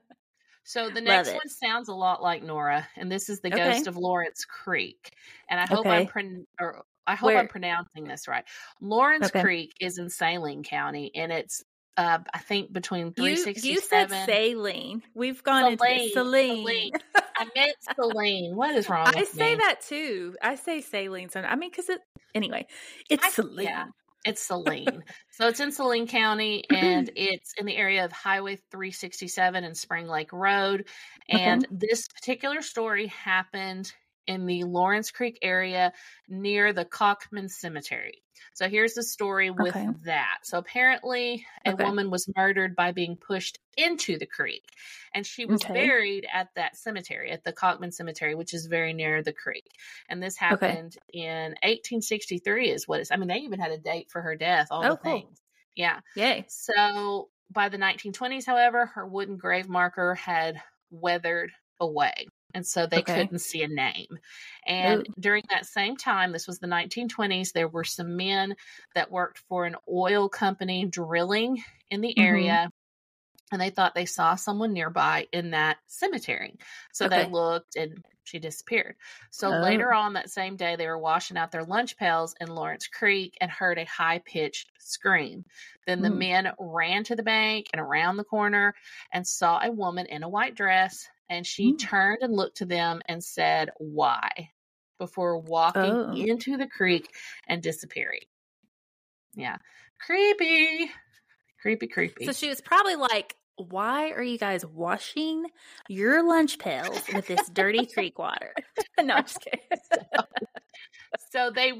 So the next one sounds a lot like Nora, and this is the okay. ghost of Lorance Creek. And I hope okay. I'm pro- or I hope Where? I'm pronouncing this right. Lorance okay. Creek is in Saline County, and it's uh, I think between 367. You, you said saline. We've gone Saline, into Saline. Saline. I meant Saline. What is wrong I say me? that too. I say saline. So I mean, because it, anyway, it's I, Saline. Yeah, it's Saline. so it's in Saline County and it's in the area of Highway 367 and Spring Lake Road. And this particular story happened in the Lorance Creek area near the Cockman Cemetery. So here's the story with okay. that. So apparently, a okay. woman was murdered by being pushed into the creek, and she was okay. buried at that cemetery, at the Cockman Cemetery, which is very near the creek. And this happened in 1863, is what it's. I mean, they even had a date for her death. All oh, the cool. things. Yeah. Yay. So by the 1920s, however, her wooden grave marker had weathered away and so they okay. couldn't see a name. And Ooh. during that same time, this was the 1920s, there were some men that worked for an oil company drilling in the mm-hmm. area. And they thought they saw someone nearby in that cemetery. So okay. they looked and she disappeared. So oh. later on that same day, they were washing out their lunch pails in Lorance Creek and heard a high pitched scream. Then the mm. men ran to the bank and around the corner and saw a woman in a white dress and she mm. turned and looked to them and said, Why? before walking oh. into the creek and disappearing. Yeah. Creepy. Creepy, creepy. So she was probably like, why are you guys washing your lunch pails with this dirty creek water? no, I'm just kidding. so, so they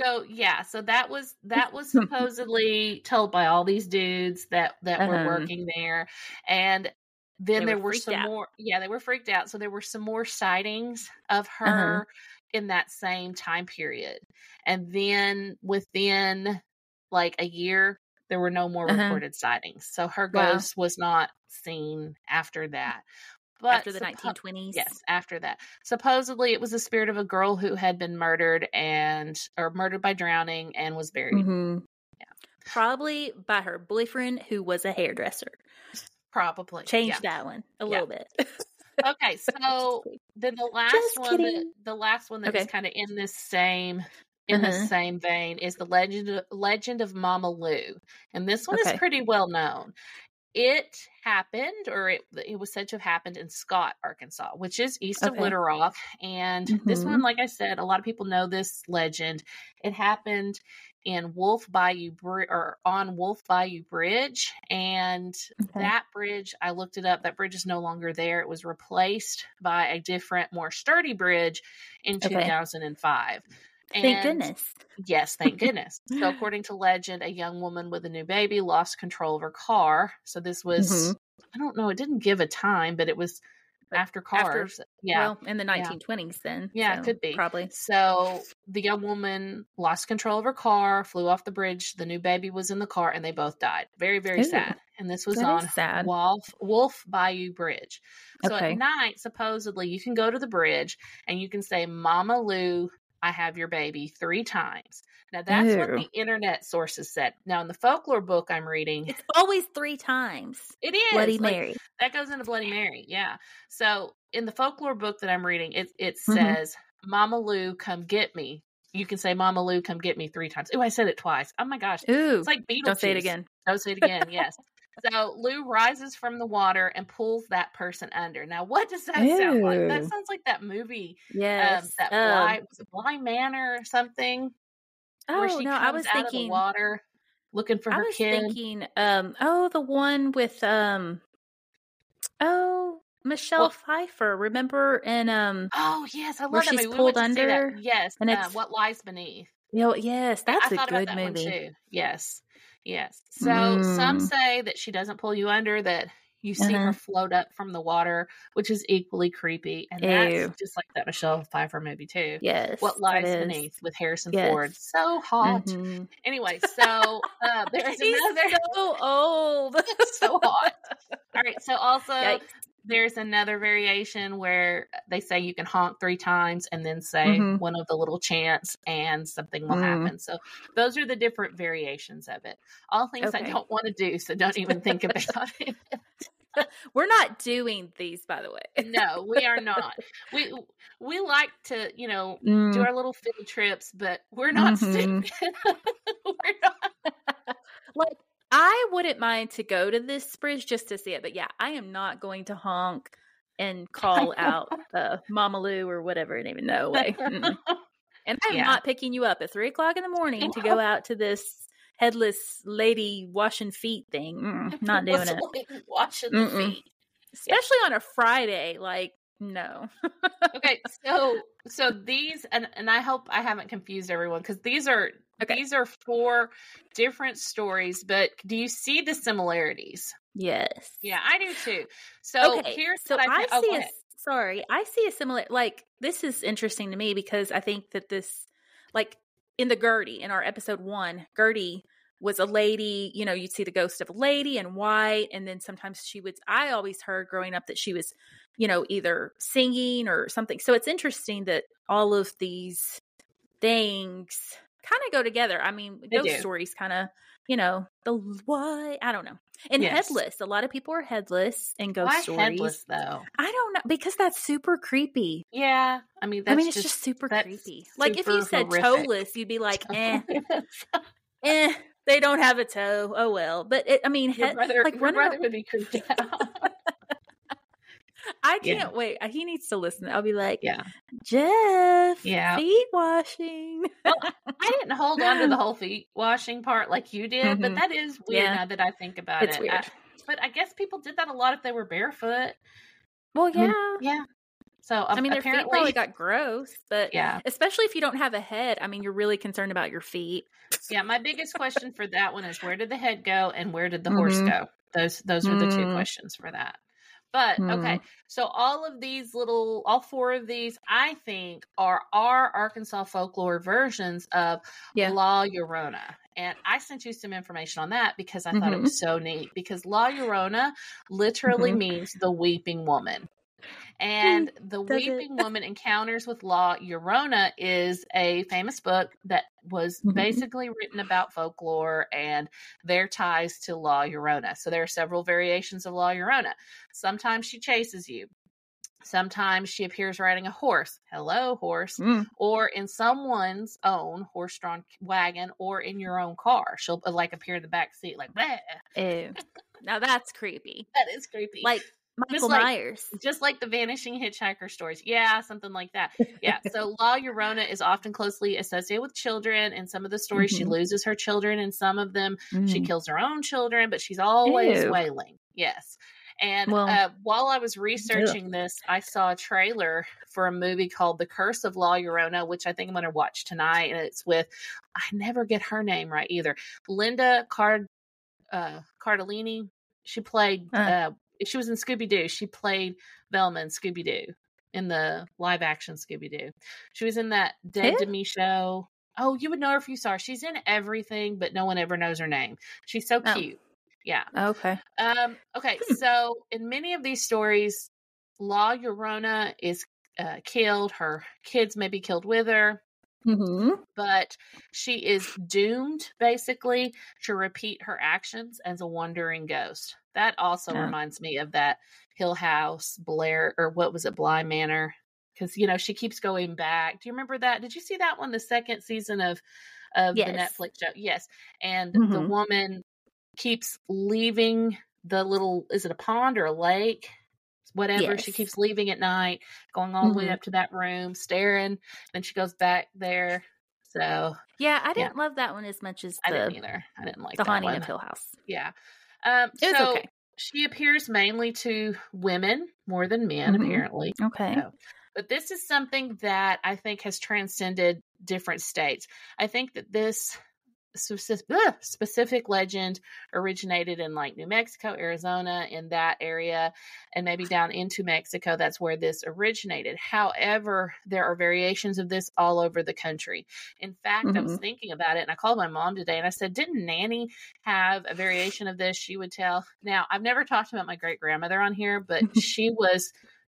so yeah, so that was that was supposedly told by all these dudes that that uh-huh. were working there, and then they there were, some out. more yeah they were freaked out so there were some more sightings of uh-huh. her uh-huh. in that same time period and then within like a year there were no more uh-huh. reported sightings so her ghost wow. was not seen after that but after the suppo- 1920s yes after that supposedly it was the spirit of a girl who had been murdered and or murdered by drowning and was buried mm-hmm. yeah. probably by her boyfriend who was a hairdresser Probably. Change yeah. that one a yeah. little bit. Okay, so then the last Just one, that, the last one that is Okay. kind of in this same in the Uh-huh. same vein is the legend of, legend of Mama Lou, and this one Okay. is pretty well known. It happened, or it, it was said to have happened in Scott, Arkansas, which is east of Little Rock. And this Mhm. one, like I said, a lot of people know this legend. It happened in Wolf Bayou Bri- or on Wolf Bayou Bridge, and Okay. that bridge, I looked it up. That bridge is no longer there. It was replaced by a different, more sturdy bridge in Okay. 2005. Thank goodness. Yes, thank goodness. so, according to legend, a young woman with a new baby lost control of her car. So, this was, Mhm. I don't know, it didn't give a time, but it was After after- cars. yeah. Well, in the 1920s then. Yeah, it so could be. Probably. So the young woman lost control of her car, flew off the bridge. The new baby was in the car, and they both died. Very, very Ooh, sad. And this was that on sad. Wolf, Wolf Bayou Bridge. So Okay. at night, supposedly, you can go to the bridge and you can say, Mama Lou, I have your baby three times. Now, that's what the internet sources said. Now, in the folklore book I'm reading, It's always three times. it is. Bloody like, Mary. that goes into Bloody Mary. Yeah. So in the folklore book that I'm reading, it it Mhm. says, "Mama Lou, come get me." You can say, "Mama Lou, come get me" three times. Oh, I said it twice. Oh my gosh, Ooh. it's like Beetlejuice. don't say it again. Don't say it again. Yes. So Lou rises from the water and pulls that person under. Now, what does that sound like? That sounds like that movie, um, Yes. that um, blind, was it Blind Manor or something, where oh she no, comes I was out of the thinking. water looking for I her was kid. thinking. Um. Oh, the one with um. Oh, Michelle Well- Pfeiffer. Remember in um. Oh yes, I love Where that she's movie. Pulled went to under, Yes, and uh, it's- what lies beneath. You know, yes, that's a good about that movie. one too. Yes, yes. So some Mm. say that she doesn't pull you under; that you see Uh-huh. her float up from the water, which is equally creepy, and that's just like that Michelle Pfeiffer movie too. Yes. What lies beneath with Harrison Yes. Ford? So hot. Mhm. Anyway, so uh, there's He's another so old. so hot. All right, so also Yikes. There's another variation where they say you can honk three times and then say Mhm. one of the little chants and something will Mm. happen. So those are the different variations of it. All things I don't want to do, so don't even think about it. We're not doing these, by the way. no, we are not. We we like to, you know, Mm. do our little field trips, but we're not Mhm. stupid. we're not. like I wouldn't mind to go to this bridge just to see it, but yeah, I am not going to honk and call out uh, Mama Lou or whatever. I don't even know way. Mm-mm. And I'm Yeah. not picking you up at three o'clock in the morning to go out to this headless lady washing feet thing. Mm, not doing it, Washing feet. especially on a Friday. Like no. okay so so these and and i hope i haven't confused everyone because these are Okay. these are four different stories but do you see the similarities yes. yeah i do too so okay, here's so what i, I oh, see a sorry, I see a similar like this is interesting to me because I think that this like in the Gertie in our episode one, Gertie was a lady, you know, you'd see the ghost of a lady in white, and then sometimes she would I always heard growing up that she was, you know, either singing or something. So it's interesting that all of these things kind of go together. I mean, ghost stories kind of, you know, the what I don't know. And Yes. headless. A lot of people are headless in ghost why stories. headless though I don't know because that's super creepy. yeah i mean that's I mean, it's just, just, super creepy. Like if you said horrific. toeless, you'd be like, eh, eh, they don't have a toe. Oh well. But it, I mean, your head, brother, like your brother would be creeped out I can't wait. He needs to listen. I'll be like, yeah Jeff, Yeah. feet washing. i didn't hold on to the whole feet washing part like you did but Mhm. that is weird Yeah. now that i think about It's it weird. I- but i guess people did that a lot if they were barefoot Well, I mean, yeah. yeah so I mean, their feet apparently probably got gross, but yeah especially if you don't have a head. I mean, you're really concerned about your feet. Yeah, my biggest question for that one is where did the head go and where did the horse Mhm. go? Those those are the two Mm. questions for that. But okay, so all of these little, all four of these, I think, are our Arkansas folklore versions of Yeah. La Llorona. And I sent you some information on that because I thought it Mhm. was so neat. Because La Llorona literally Mhm. means the weeping woman. And the Does? Weeping Woman Encounters with La Llorona is a famous book that was Mhm. basically written about folklore and their ties to La Llorona. So there are several variations of La Llorona. Sometimes she chases you. Sometimes she appears riding a horse. Hello, horse. Mm. Or in someone's own horse drawn wagon or in your own car. She'll uh, like appear in the back seat, like, Bleh. Ew. Now that's creepy. that is creepy. Like Michael like- Myers. just like the vanishing hitchhiker stories. Yeah, something like that. Yeah. So La Llorona is often closely associated with children. In some of the stories, she Mhm. loses her children. In some of them, she Mm. kills her own children, but she's always Ew. wailing. Yes. And Well- uh, while I was researching this, I saw a trailer for a movie called The Curse of La Llorona, which I think I'm going to watch tonight. And it's with, I never get her name right either, Linda Card uh, Cardellini. She played, Uh. She was in Scooby Doo. She played Velma in Scooby Doo in the live action Scooby Doo. She was in that Dead to Me show. Oh, you would know her if you saw her. She's in everything, but no one ever knows her name. She's so Oh. cute. Yeah. Okay. Um, okay, Hmm. so in many of these stories, La Llorona is uh, killed. Her kids may be killed with her, Mm-hmm. but she is doomed basically to repeat her actions as a wandering ghost. That also Yeah. reminds me of that Hill House, Blair, or what was it, Bly Manor? Because you know she keeps going back. Do you remember that? Did you see that one? The second season of of the Netflix show. Yes, and the Mhm. woman keeps leaving the little. Is it a pond or a lake? Whatever. She keeps leaving at night, going all the way Mhm. up to that room, staring. Then she goes back there. So Yeah, I didn't love that one as much as I didn't either. I didn't like the haunting one. of Hill House. Yeah. Um, It was so okay. she appears mainly to women more than men, Mhm. apparently. Okay. So, but this is something that I think has transcended different states. I think that this specific, legend originated in like New Mexico, Arizona, in that area, and maybe down into Mexico. That's where this originated. However, there are variations of this all over the country. In fact, I was Mhm. thinking about it and I called my mom today and I said, Didn't Nanny have a variation of this? She would tell. Now, I've never talked about my great grandmother on here, but she was.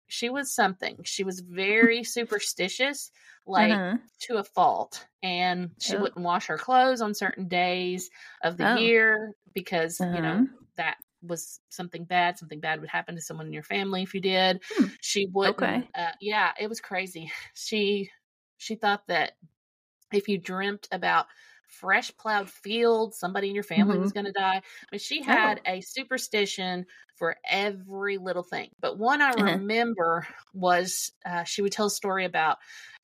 She was something. She was very superstitious, like Uh-huh. to a fault and she Oh. wouldn't wash her clothes on certain days of the Oh. year because you know Uh-huh. that was something bad something bad would happen to someone in your family if you did Hmm. she wouldn't Okay. uh, yeah it was crazy she she thought that if you dreamt about fresh plowed field, somebody in your family was Mm-hmm. going to die i mean she Oh. had a superstition for every little thing but one i Uh-huh. remember was uh, she would tell a story about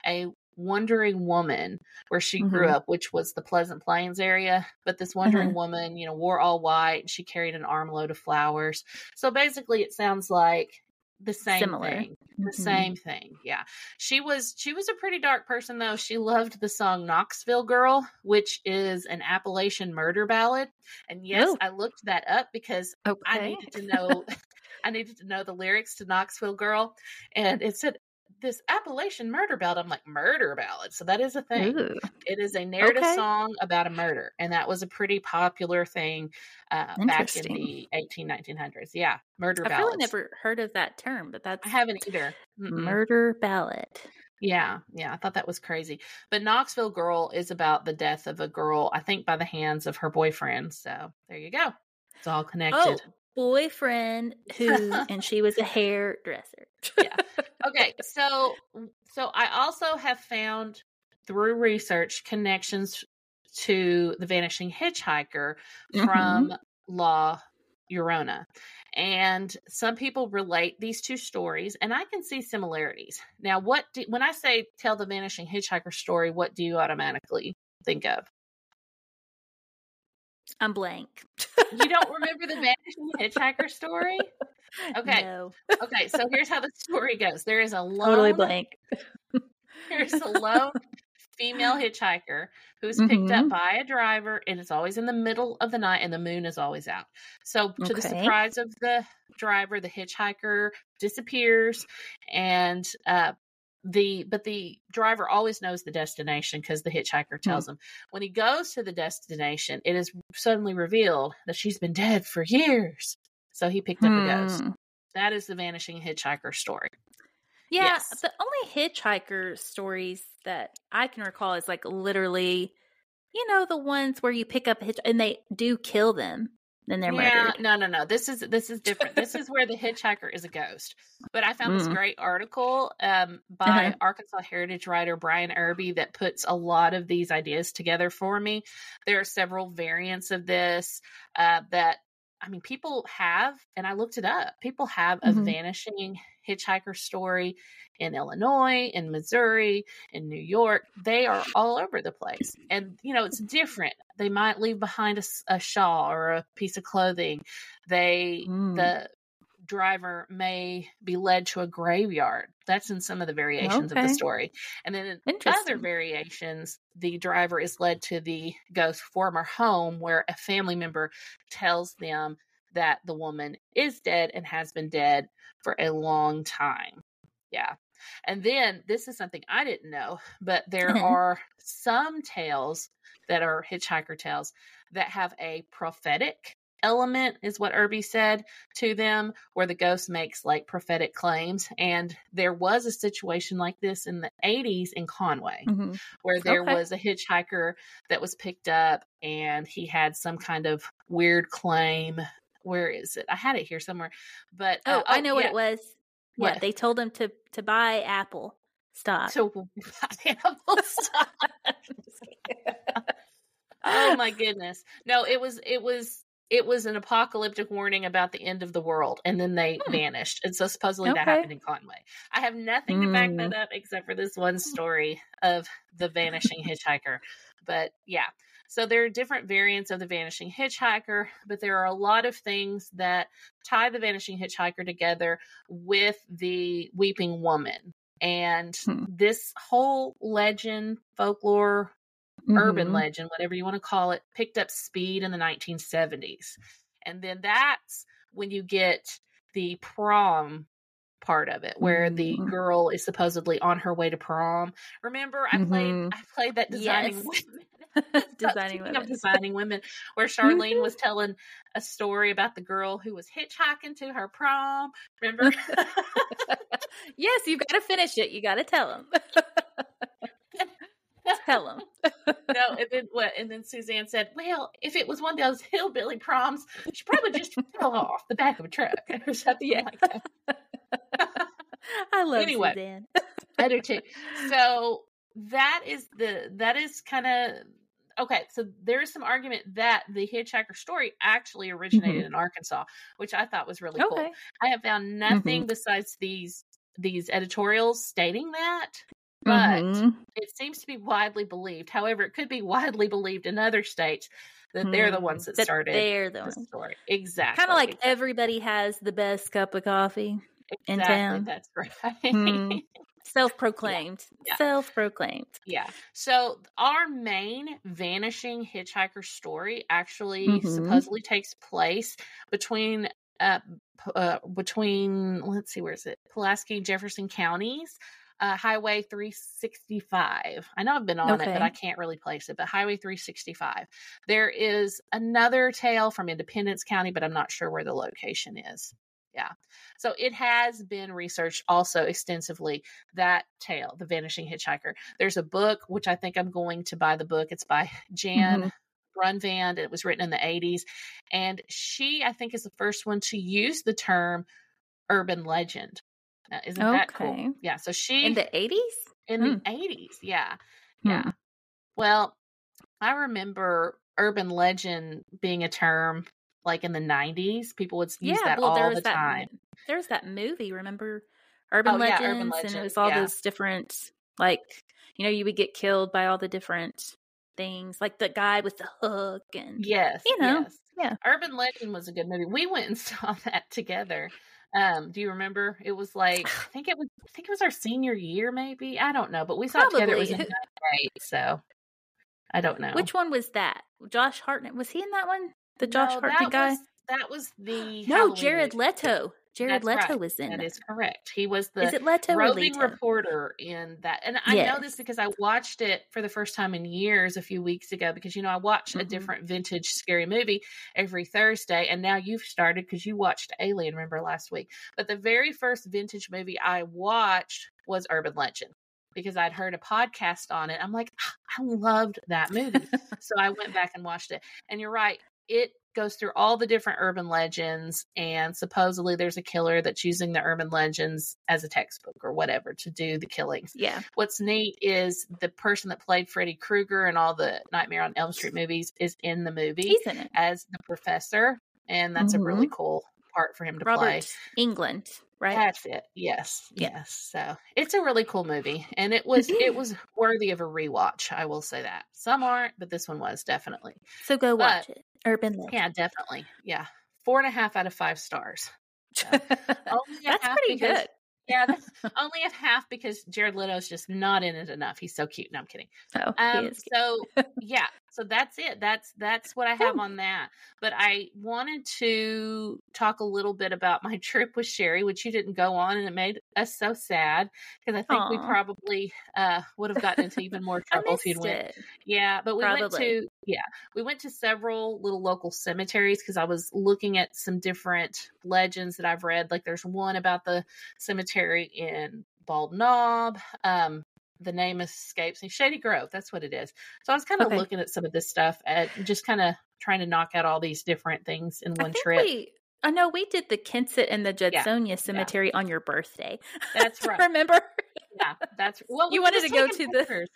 a wandering woman where she grew Mhm. up which was the pleasant plains area but this wandering Uh-huh. woman you know wore all white and she carried an armload of flowers so basically it sounds like the same Similar. thing the Mhm. same thing yeah she was she was a pretty dark person though she loved the song knoxville girl which is an appalachian murder ballad and yes Oh. i looked that up because Okay. i needed to know i needed to know the lyrics to knoxville girl and it said this appalachian murder ballad i'm like murder ballad so that is a thing Ooh. it is a narrative Okay. song about a murder and that was a pretty popular thing uh, back in the 18 1900s yeah murder ballad. I've really never heard of that term, but that's i haven't either Mm-mm. murder ballad. Yeah, yeah, I thought that was crazy. But Knoxville Girl is about the death of a girl, I think by the hands of her boyfriend. So there you go. It's all Oh, connected. Boyfriend who, and she was a hairdresser. Yeah. Okay, so so I also have found through research connections to the vanishing hitchhiker Mm-hmm. from La Llorona. And some people relate these two stories, and I can see similarities. Now, what do, when I say tell the vanishing hitchhiker story, what do you automatically think of? I'm blank. You don't remember the vanishing hitchhiker story? Okay. No. Okay, so here's how the story goes. There is a lone, Totally blank. there's a lone female hitchhiker who's picked up Mhm. by a driver, and it's always in the middle of the night, and the moon is always out. So, to the surprise of the driver, the hitchhiker disappears, and uh, the but the driver always knows the destination because the hitchhiker tells him. When he goes to the destination, it is suddenly revealed that she's been dead for years. So he picked up a ghost. Hmm. That is the vanishing hitchhiker story. Yeah, Yes. the only hitchhiker stories that I can recall is like literally, you know, the ones where you pick up a hitch and they do kill them. Then they're yeah, murdered. no, no, no. This is this is different. this is where the hitchhiker is a ghost. But I found this Mm. great article um, by Uh-huh. Arkansas heritage writer Brian Irby that puts a lot of these ideas together for me. There are several variants of this uh, that I mean people have, and I looked it up. People have a Mhm. vanishing hitchhiker story in Illinois, in Missouri, in New York. They are all over the place. And, you know, it's different. They might leave behind a shawl or a piece of clothing. They, Mm. the driver may be led to a graveyard. That's in some of the variations of the story. And then in other variations, the driver is led to the ghost former home where a family member tells them that the woman is dead and has been dead for a long time. Yeah. And then this is something I didn't know, but there Uh-huh. are some tales that are hitchhiker tales that have a prophetic element, is what Irby said to them, where the ghost makes like prophetic claims. And there was a situation like this in the 80s in Conway Mhm. where there Okay. was a hitchhiker that was picked up and he had some kind of weird claim. Where is it? I had it here somewhere. But Oh, uh, I know what yeah, it was. Yeah, What? they told him to to buy Apple stock. So Apple stock. oh my goodness. No, it was it was it was an apocalyptic warning about the end of the world and then they Hmm. vanished. And so supposedly that happened in Conway. I have nothing to back Mm. that up except for this one story of the vanishing hitchhiker. But yeah. So there are different variants of the vanishing hitchhiker, but there are a lot of things that tie the vanishing hitchhiker together with the weeping woman. And Hmm. this whole legend, folklore, urban Mhm. legend, whatever you want to call it, picked up speed in the 1970s. And then that's when you get the prom part of it where the Mhm. girl is supposedly on her way to prom. Remember I played Mhm. I played that designing Yes. women. Designing women. designing women, where Charlene mm-hmm. was telling a story about the girl who was hitchhiking to her prom. Remember? yes, you've got to finish it. You got to tell them. tell them. no, and then what? And then Suzanne said, "Well, if it was one of those hillbilly proms, she probably just fell off the back of a truck or something Yeah. like that." I love Anyway. Suzanne. I do too. So that is the that is kind of okay. So there is some argument that the hitchhiker story actually originated in Arkansas, which I thought was really cool. I have found nothing besides these these editorials stating that, but Mhm. it seems to be widely believed. However, it could be widely believed in other states that they're the Hmm. ones that That started They're the the story. Exactly. Kind of like exactly, everybody has the best cup of coffee. in town. That's right. Self proclaimed. Yeah. Self proclaimed. Yeah. So our main vanishing hitchhiker story actually Mhm. supposedly takes place between uh, uh between let's see where is it Pulaski and Jefferson counties. Uh, Highway 365. I know I've been on it, but I can't really place it. But Highway 365. There is another tale from Independence County, but I'm not sure where the location is. Yeah. So it has been researched also extensively that tale, The Vanishing Hitchhiker. There's a book, which I think I'm going to buy the book. It's by Jan mm-hmm. Brunvand. It was written in the 80s. And she, I think, is the first one to use the term urban legend. Now, isn't that cool? Yeah. So she, In the 80s? in the hmm. 80s. Yeah. Yeah. Hmm. Well, I remember urban legend being a term like in the 90s. People would use that well, there all was the that, time. There was that movie, remember? Urban Oh, yeah, Legends. And Legend, it was all yeah. those different, like, you know, you would get killed by all the different things, like the guy with the hook and. Yes. You know, yes. yeah. Urban Legend was a good movie. We went and saw that together. Um, do you remember? It was like I think it was I think it was our senior year, maybe. I don't know, but we saw it together. It was in Probably. ninth grade, so I don't know. Which one was that? Josh Hartnett. Was he in that one? The Josh No, Hartnett guy? Was, that was the no, Halloween Jared movie. Leto. Jared That's Leto right. was in That that. is correct. He was the Is it Leto roving Leto? reporter in that. And I know this because I watched it for the first time in years a few weeks ago because, you know, I watch a Mhm. different vintage scary movie every Thursday. And now you've started because you watched Alien, remember last week. But the very first vintage movie I watched was Urban Legend because I'd heard a podcast on it. I'm like, "Ah, I loved that movie. so I went back and watched it. And you're right. It goes through all the different urban legends and supposedly there's a killer that's using the urban legends as a textbook or whatever to do the killings. Yeah. What's neat is the person that played Freddy Krueger in all the Nightmare on Elm Street movies is in the movie He's in it. as the professor and that's a really mm-hmm. cool part for him to play. Englund, right? That's it. Yes. Yeah. Yes. So it's a really cool movie. And it was it was worthy of a rewatch, I will say that. Some aren't, but this one was definitely. So go But- watch it. Urban. Yeah, definitely. Yeah. Four and a half out of five stars. So, only That's pretty because- good. Yeah, that's only a half because Jared Leto's just not in it enough. He's so cute. No, I'm kidding. Oh, Um, so yeah, so that's it. That's that's what I have on that. But I wanted to talk a little bit about my trip with Sherry, which you didn't go on, and it made us so sad because I think we probably uh, would have gotten into even more trouble if you'd went. it. Yeah, but we went to yeah, we went to several little local cemeteries because I was looking at some different legends that I've read. Like there's one about the cemetery in Bald Knob. Um, the name escapes me. Shady Grove, that's what it is. So I was kind of Okay. looking at some of this stuff and just kind of trying to knock out all these different things in I one think trip. we. I know we did the Kensett and the Judsonia Cemetery on your birthday. That's right. Remember? Yeah, that's well. we You wanted to go to the- pictures.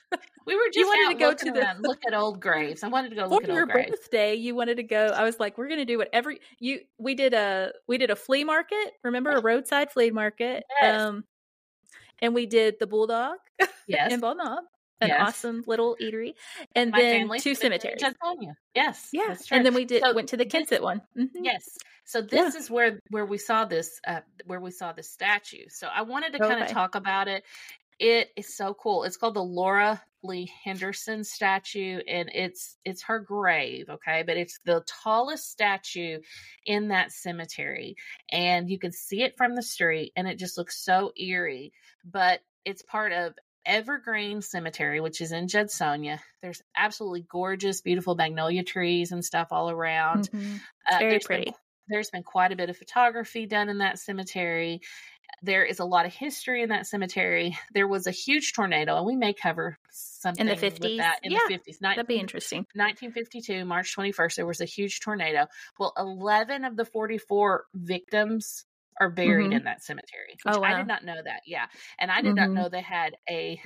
We were just You wanted to go to the- look at old graves. I wanted to go For look at your old graves. birthday, you wanted to go. I was like, we're gonna do whatever you. We did a we did a flea market. Remember a roadside flea market? Yes. Um, and we did the bulldog Yes, in Bald Knob, an Yes. awesome little eatery, and My then two cemeteries. Judsonia. Yes, Yeah, and then we did So went to the Kensett one. Mhm. Yes. So this is where where we saw this uh where we saw the statue. So I wanted to kind of talk about it. It is so cool. It's called the Laura Lee Henderson statue and it's it's her grave, okay? But it's the tallest statue in that cemetery and you can see it from the street and it just looks so eerie, but it's part of Evergreen Cemetery, which is in Judsonia. There's absolutely gorgeous, beautiful magnolia trees and stuff all around. Mhm. Uh, Very pretty. Been, there's been quite a bit of photography done in that cemetery. There is a lot of history in that cemetery. There was a huge tornado, and we may cover something with 50s? that in Yeah, the 50s. That'd be interesting. 1952, March 21st, there was a huge tornado. Well, 11 of the 44 victims are buried Mhm. in that cemetery. Oh, I did not know that. Yeah. And I did not Mhm. know they had a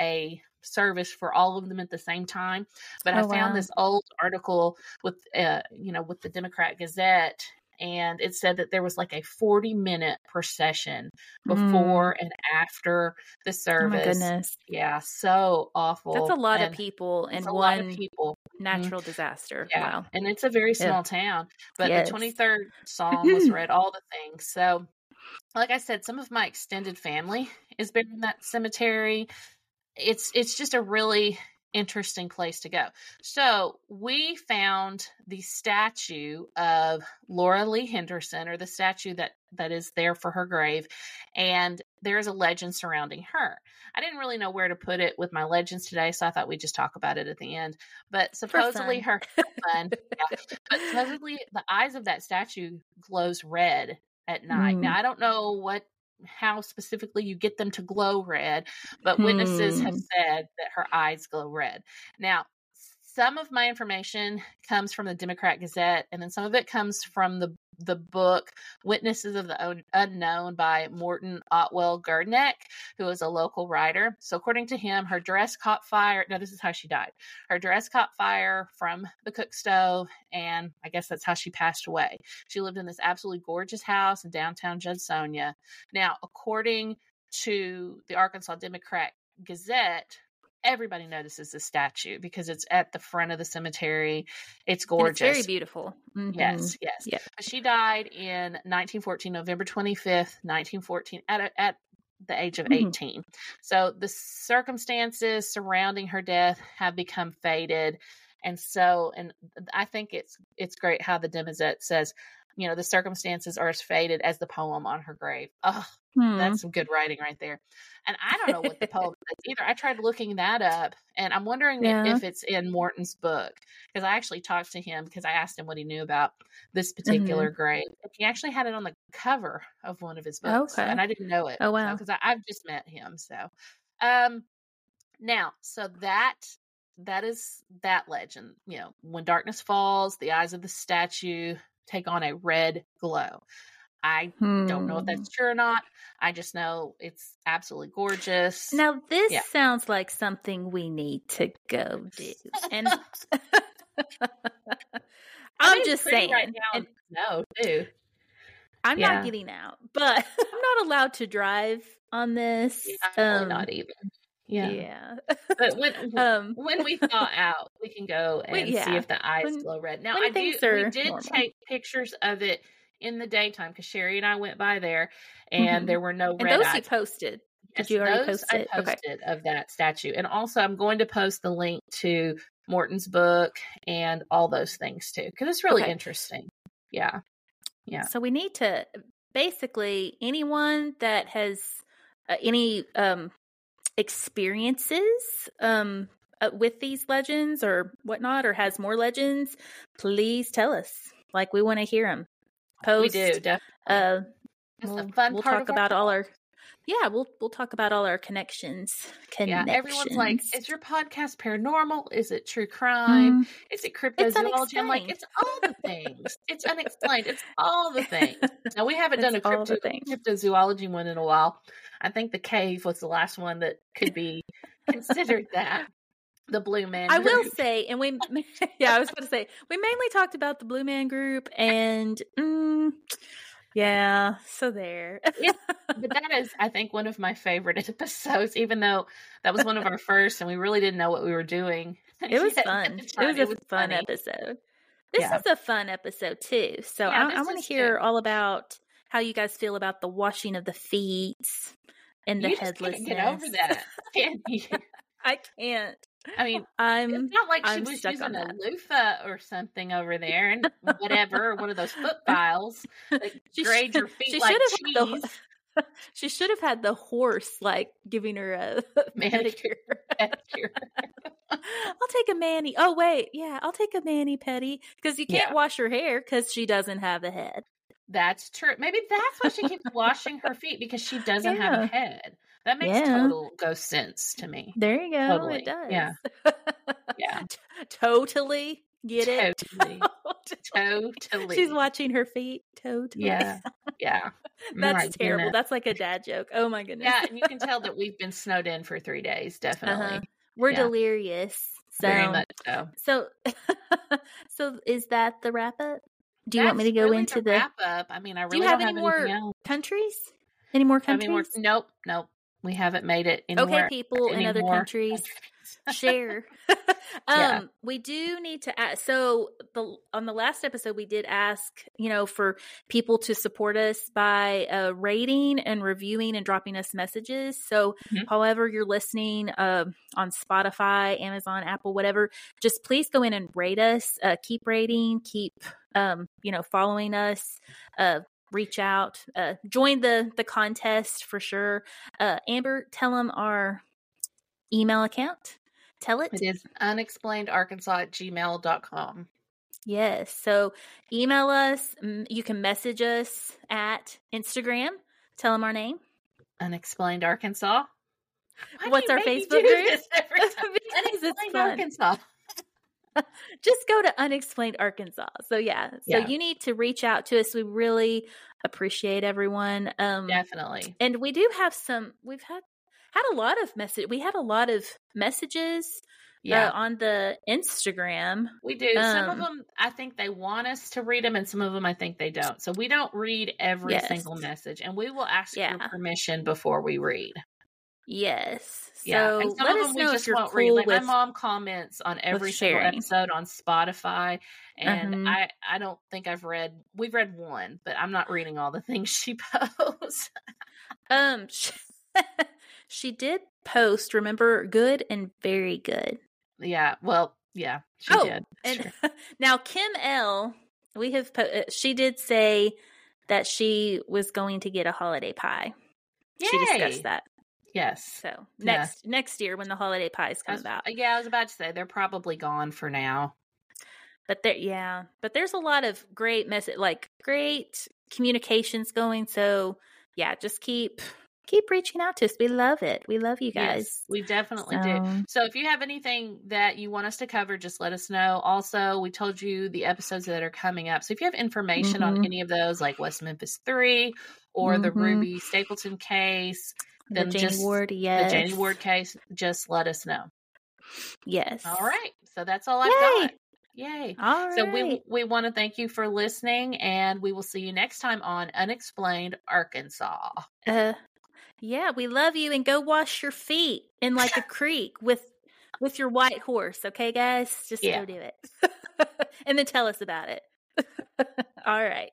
a service for all of them at the same time. But I Oh, found wow. this old article with uh, you know, with the Democrat Gazette and it said that there was like a 40 minute procession mm. before and after the Oh service. my goodness, Yeah, so awful. that's a lot of people in it's a lot one of people. Mm-hmm. natural disaster. Yeah. Wow. And it's a very Yeah. small town. But Yes. the 23rd Psalm was read, all the things. So, like I said, some of my extended family is buried in that cemetery. It's it's just a really interesting place to go. So we found the statue of Laura Lee Henderson, or the statue that that is there for her grave, and there is a legend surrounding her. I didn't really know where to put it with my legends today, so I thought we'd just talk about it at the end. But supposedly her fun, yeah. but supposedly the eyes of that statue glows red at night. Mm. Now I don't know what how specifically you get them to glow red, but witnesses have Hmm. said that her eyes glow red. Now, some of my information comes from the Democrat Gazette, and then some of it comes from the the book Witnesses of the Unknown by Morton Otwell Gardneck, who is a local writer. So, according to him, her dress caught fire. No, this is how she died. Her dress caught fire from the cook stove, and I guess that's how she passed away. She lived in this absolutely gorgeous house in downtown Judsonia. Now, according to the Arkansas Democrat Gazette, everybody notices the statue because it's at the front of the cemetery. It's gorgeous. It's very beautiful. Mhm. Yes, yes. Yeah. She died in 1914, November 25th, 1914, at a, at the age of Mhm. 18. So the circumstances surrounding her death have become faded, and so and I think it's it's great how the Demozette says, you know, the circumstances are as faded as the poem on her grave. Oh, Hmm. that's some good writing right there. And I don't know what the poem is either. I tried looking that up, and I'm wondering Yeah. if it's in Morton's book because I actually talked to him because I asked him what he knew about this particular Mm-hmm. grave. He actually had it on the cover of one of his books, Okay. and I didn't know it. Oh, wow. Because I've just met him. So, um, now, so that that is that legend. You know, when darkness falls, the eyes of the statue take on a red glow. I hmm. don't know if that's true or not. I just know it's absolutely gorgeous. Now this yeah. sounds like something we need to go do. And I'm just saying right now. And, no, too. I'm yeah. not getting out, but I'm not allowed to drive on this. Yeah, um, not even. Yeah. Yeah. but when um, when we thaw out, we can go and yeah. see if the eyes when, glow red. Now I do we did normal. take pictures of it in the daytime because Sherry and I went by there and mm-hmm. there were no and red those eyes. you posted. Did you already post it? I posted okay. of that statue. And also I'm going to post the link to Morton's book and all those things too because it's really okay. interesting. Yeah. Yeah. So we need to basically anyone that has uh, any um experiences um uh, with these legends or whatnot or has more legends, please tell us. Like we want to hear them. Post. We do definitely. Uh, we'll, we'll talk about all our yeah, we'll we'll talk about all our connections. connections. Yeah, everyone's like, "Is your podcast paranormal? Is it true crime? Mm. Is it cryptozoology?" I'm like, "It's all the things. it's unexplained. It's all the things." Now we haven't done a crypto, cryptozoology one in a while. I think the cave was the last one that could be considered that. The Blue Man. I will say, and we, yeah, I was going to say we mainly talked about the Blue Man Group, and mm, yeah, so there. yeah, but that is, I think, one of my favorite episodes. Even though that was one of our first, and we really didn't know what we were doing. It was fun. It was a it was fun funny. episode. This yeah. is a fun episode too. So yeah, I, I want to hear all about how you guys feel about the washing of the feet and the you headlessness. get over that, can you? I can't. I mean, I'm it's not like she I'm was using a loofah or something over there and whatever, one of those foot files that she grade your feet she like cheese. The, she should have had the horse like giving her a manicure. manicure. I'll take a mani. Oh wait, yeah, I'll take a mani petty because you can't yeah. wash her hair because she doesn't have a head. That's true. Maybe that's why she keeps washing her feet because she doesn't yeah. have a head. That makes yeah. total ghost sense to me. There you go. Totally. It does. Yeah. yeah. totally. Get totally. it? totally. She's watching her feet. Totally. Yeah. Yeah. That's my terrible. Goodness. That's like a dad joke. Oh my goodness. Yeah, and you can tell that we've been snowed in for three days. Definitely. Uh-huh. We're yeah. delirious. So, Very much so. So, so is that the wrap up? Do you That's want me to go really into the, wrap up? I mean, I really do you have any have more countries? Any more countries? Any more, nope, nope. We haven't made it anywhere. Okay, people in other countries, share. um, yeah. we do need to ask. So the on the last episode, we did ask, you know, for people to support us by uh, rating and reviewing and dropping us messages. So, mm-hmm. however you're listening uh, on Spotify, Amazon, Apple, whatever, just please go in and rate us. Uh, keep rating. Keep um, you know, following us. Uh, reach out, uh, join the the contest for sure. Uh, Amber, tell them our email account. Tell it. It is unexplainedarkansas at gmail.com. Yes. So email us. You can message us at Instagram. Tell them our name. Unexplained Arkansas. Why What's our Facebook group? fun. Arkansas. just go to unexplained arkansas so yeah so yeah. you need to reach out to us we really appreciate everyone um definitely and we do have some we've had had a lot of message we had a lot of messages uh, yeah. Uh, on the instagram we do um, some of um them i think they want us to read them and some of them i think they don't so we don't read every yes. single message and we will ask yeah. for permission before we read Yes. Yeah. So let us know if you're cool read. Like with, my mom comments on every single episode on Spotify, and mm-hmm. I I don't think I've read. We've read one, but I'm not reading all the things she posts. um, she, she did post. Remember, good and very good. Yeah. Well, yeah, she oh, did. And sure. now Kim L. We have. Po- uh, she did say that she was going to get a holiday pie. Yay. She discussed that. Yes. So next yeah. next year when the holiday pies come about. Yeah, I was about to say they're probably gone for now. But there yeah, but there's a lot of great message like great communications going so yeah, just keep keep reaching out to us. We love it. We love you guys. Yes, we definitely So- do. So if you have anything that you want us to cover, just let us know. Also, we told you the episodes that are coming up. So if you have information on Mhm. any of those, like West Memphis 3 or the Mhm. Ruby Stapleton case, The then Janie just Ward, yes. the Janie Ward case, just let us know. Yes. All right. So that's all I've got. Yay. All right. So we we want to thank you for listening and we will see you next time on Unexplained Arkansas. uh, yeah, we love you and go wash your feet in like a creek with with your white horse, okay guys? Just Yeah. go do it. and then tell us about it. All right.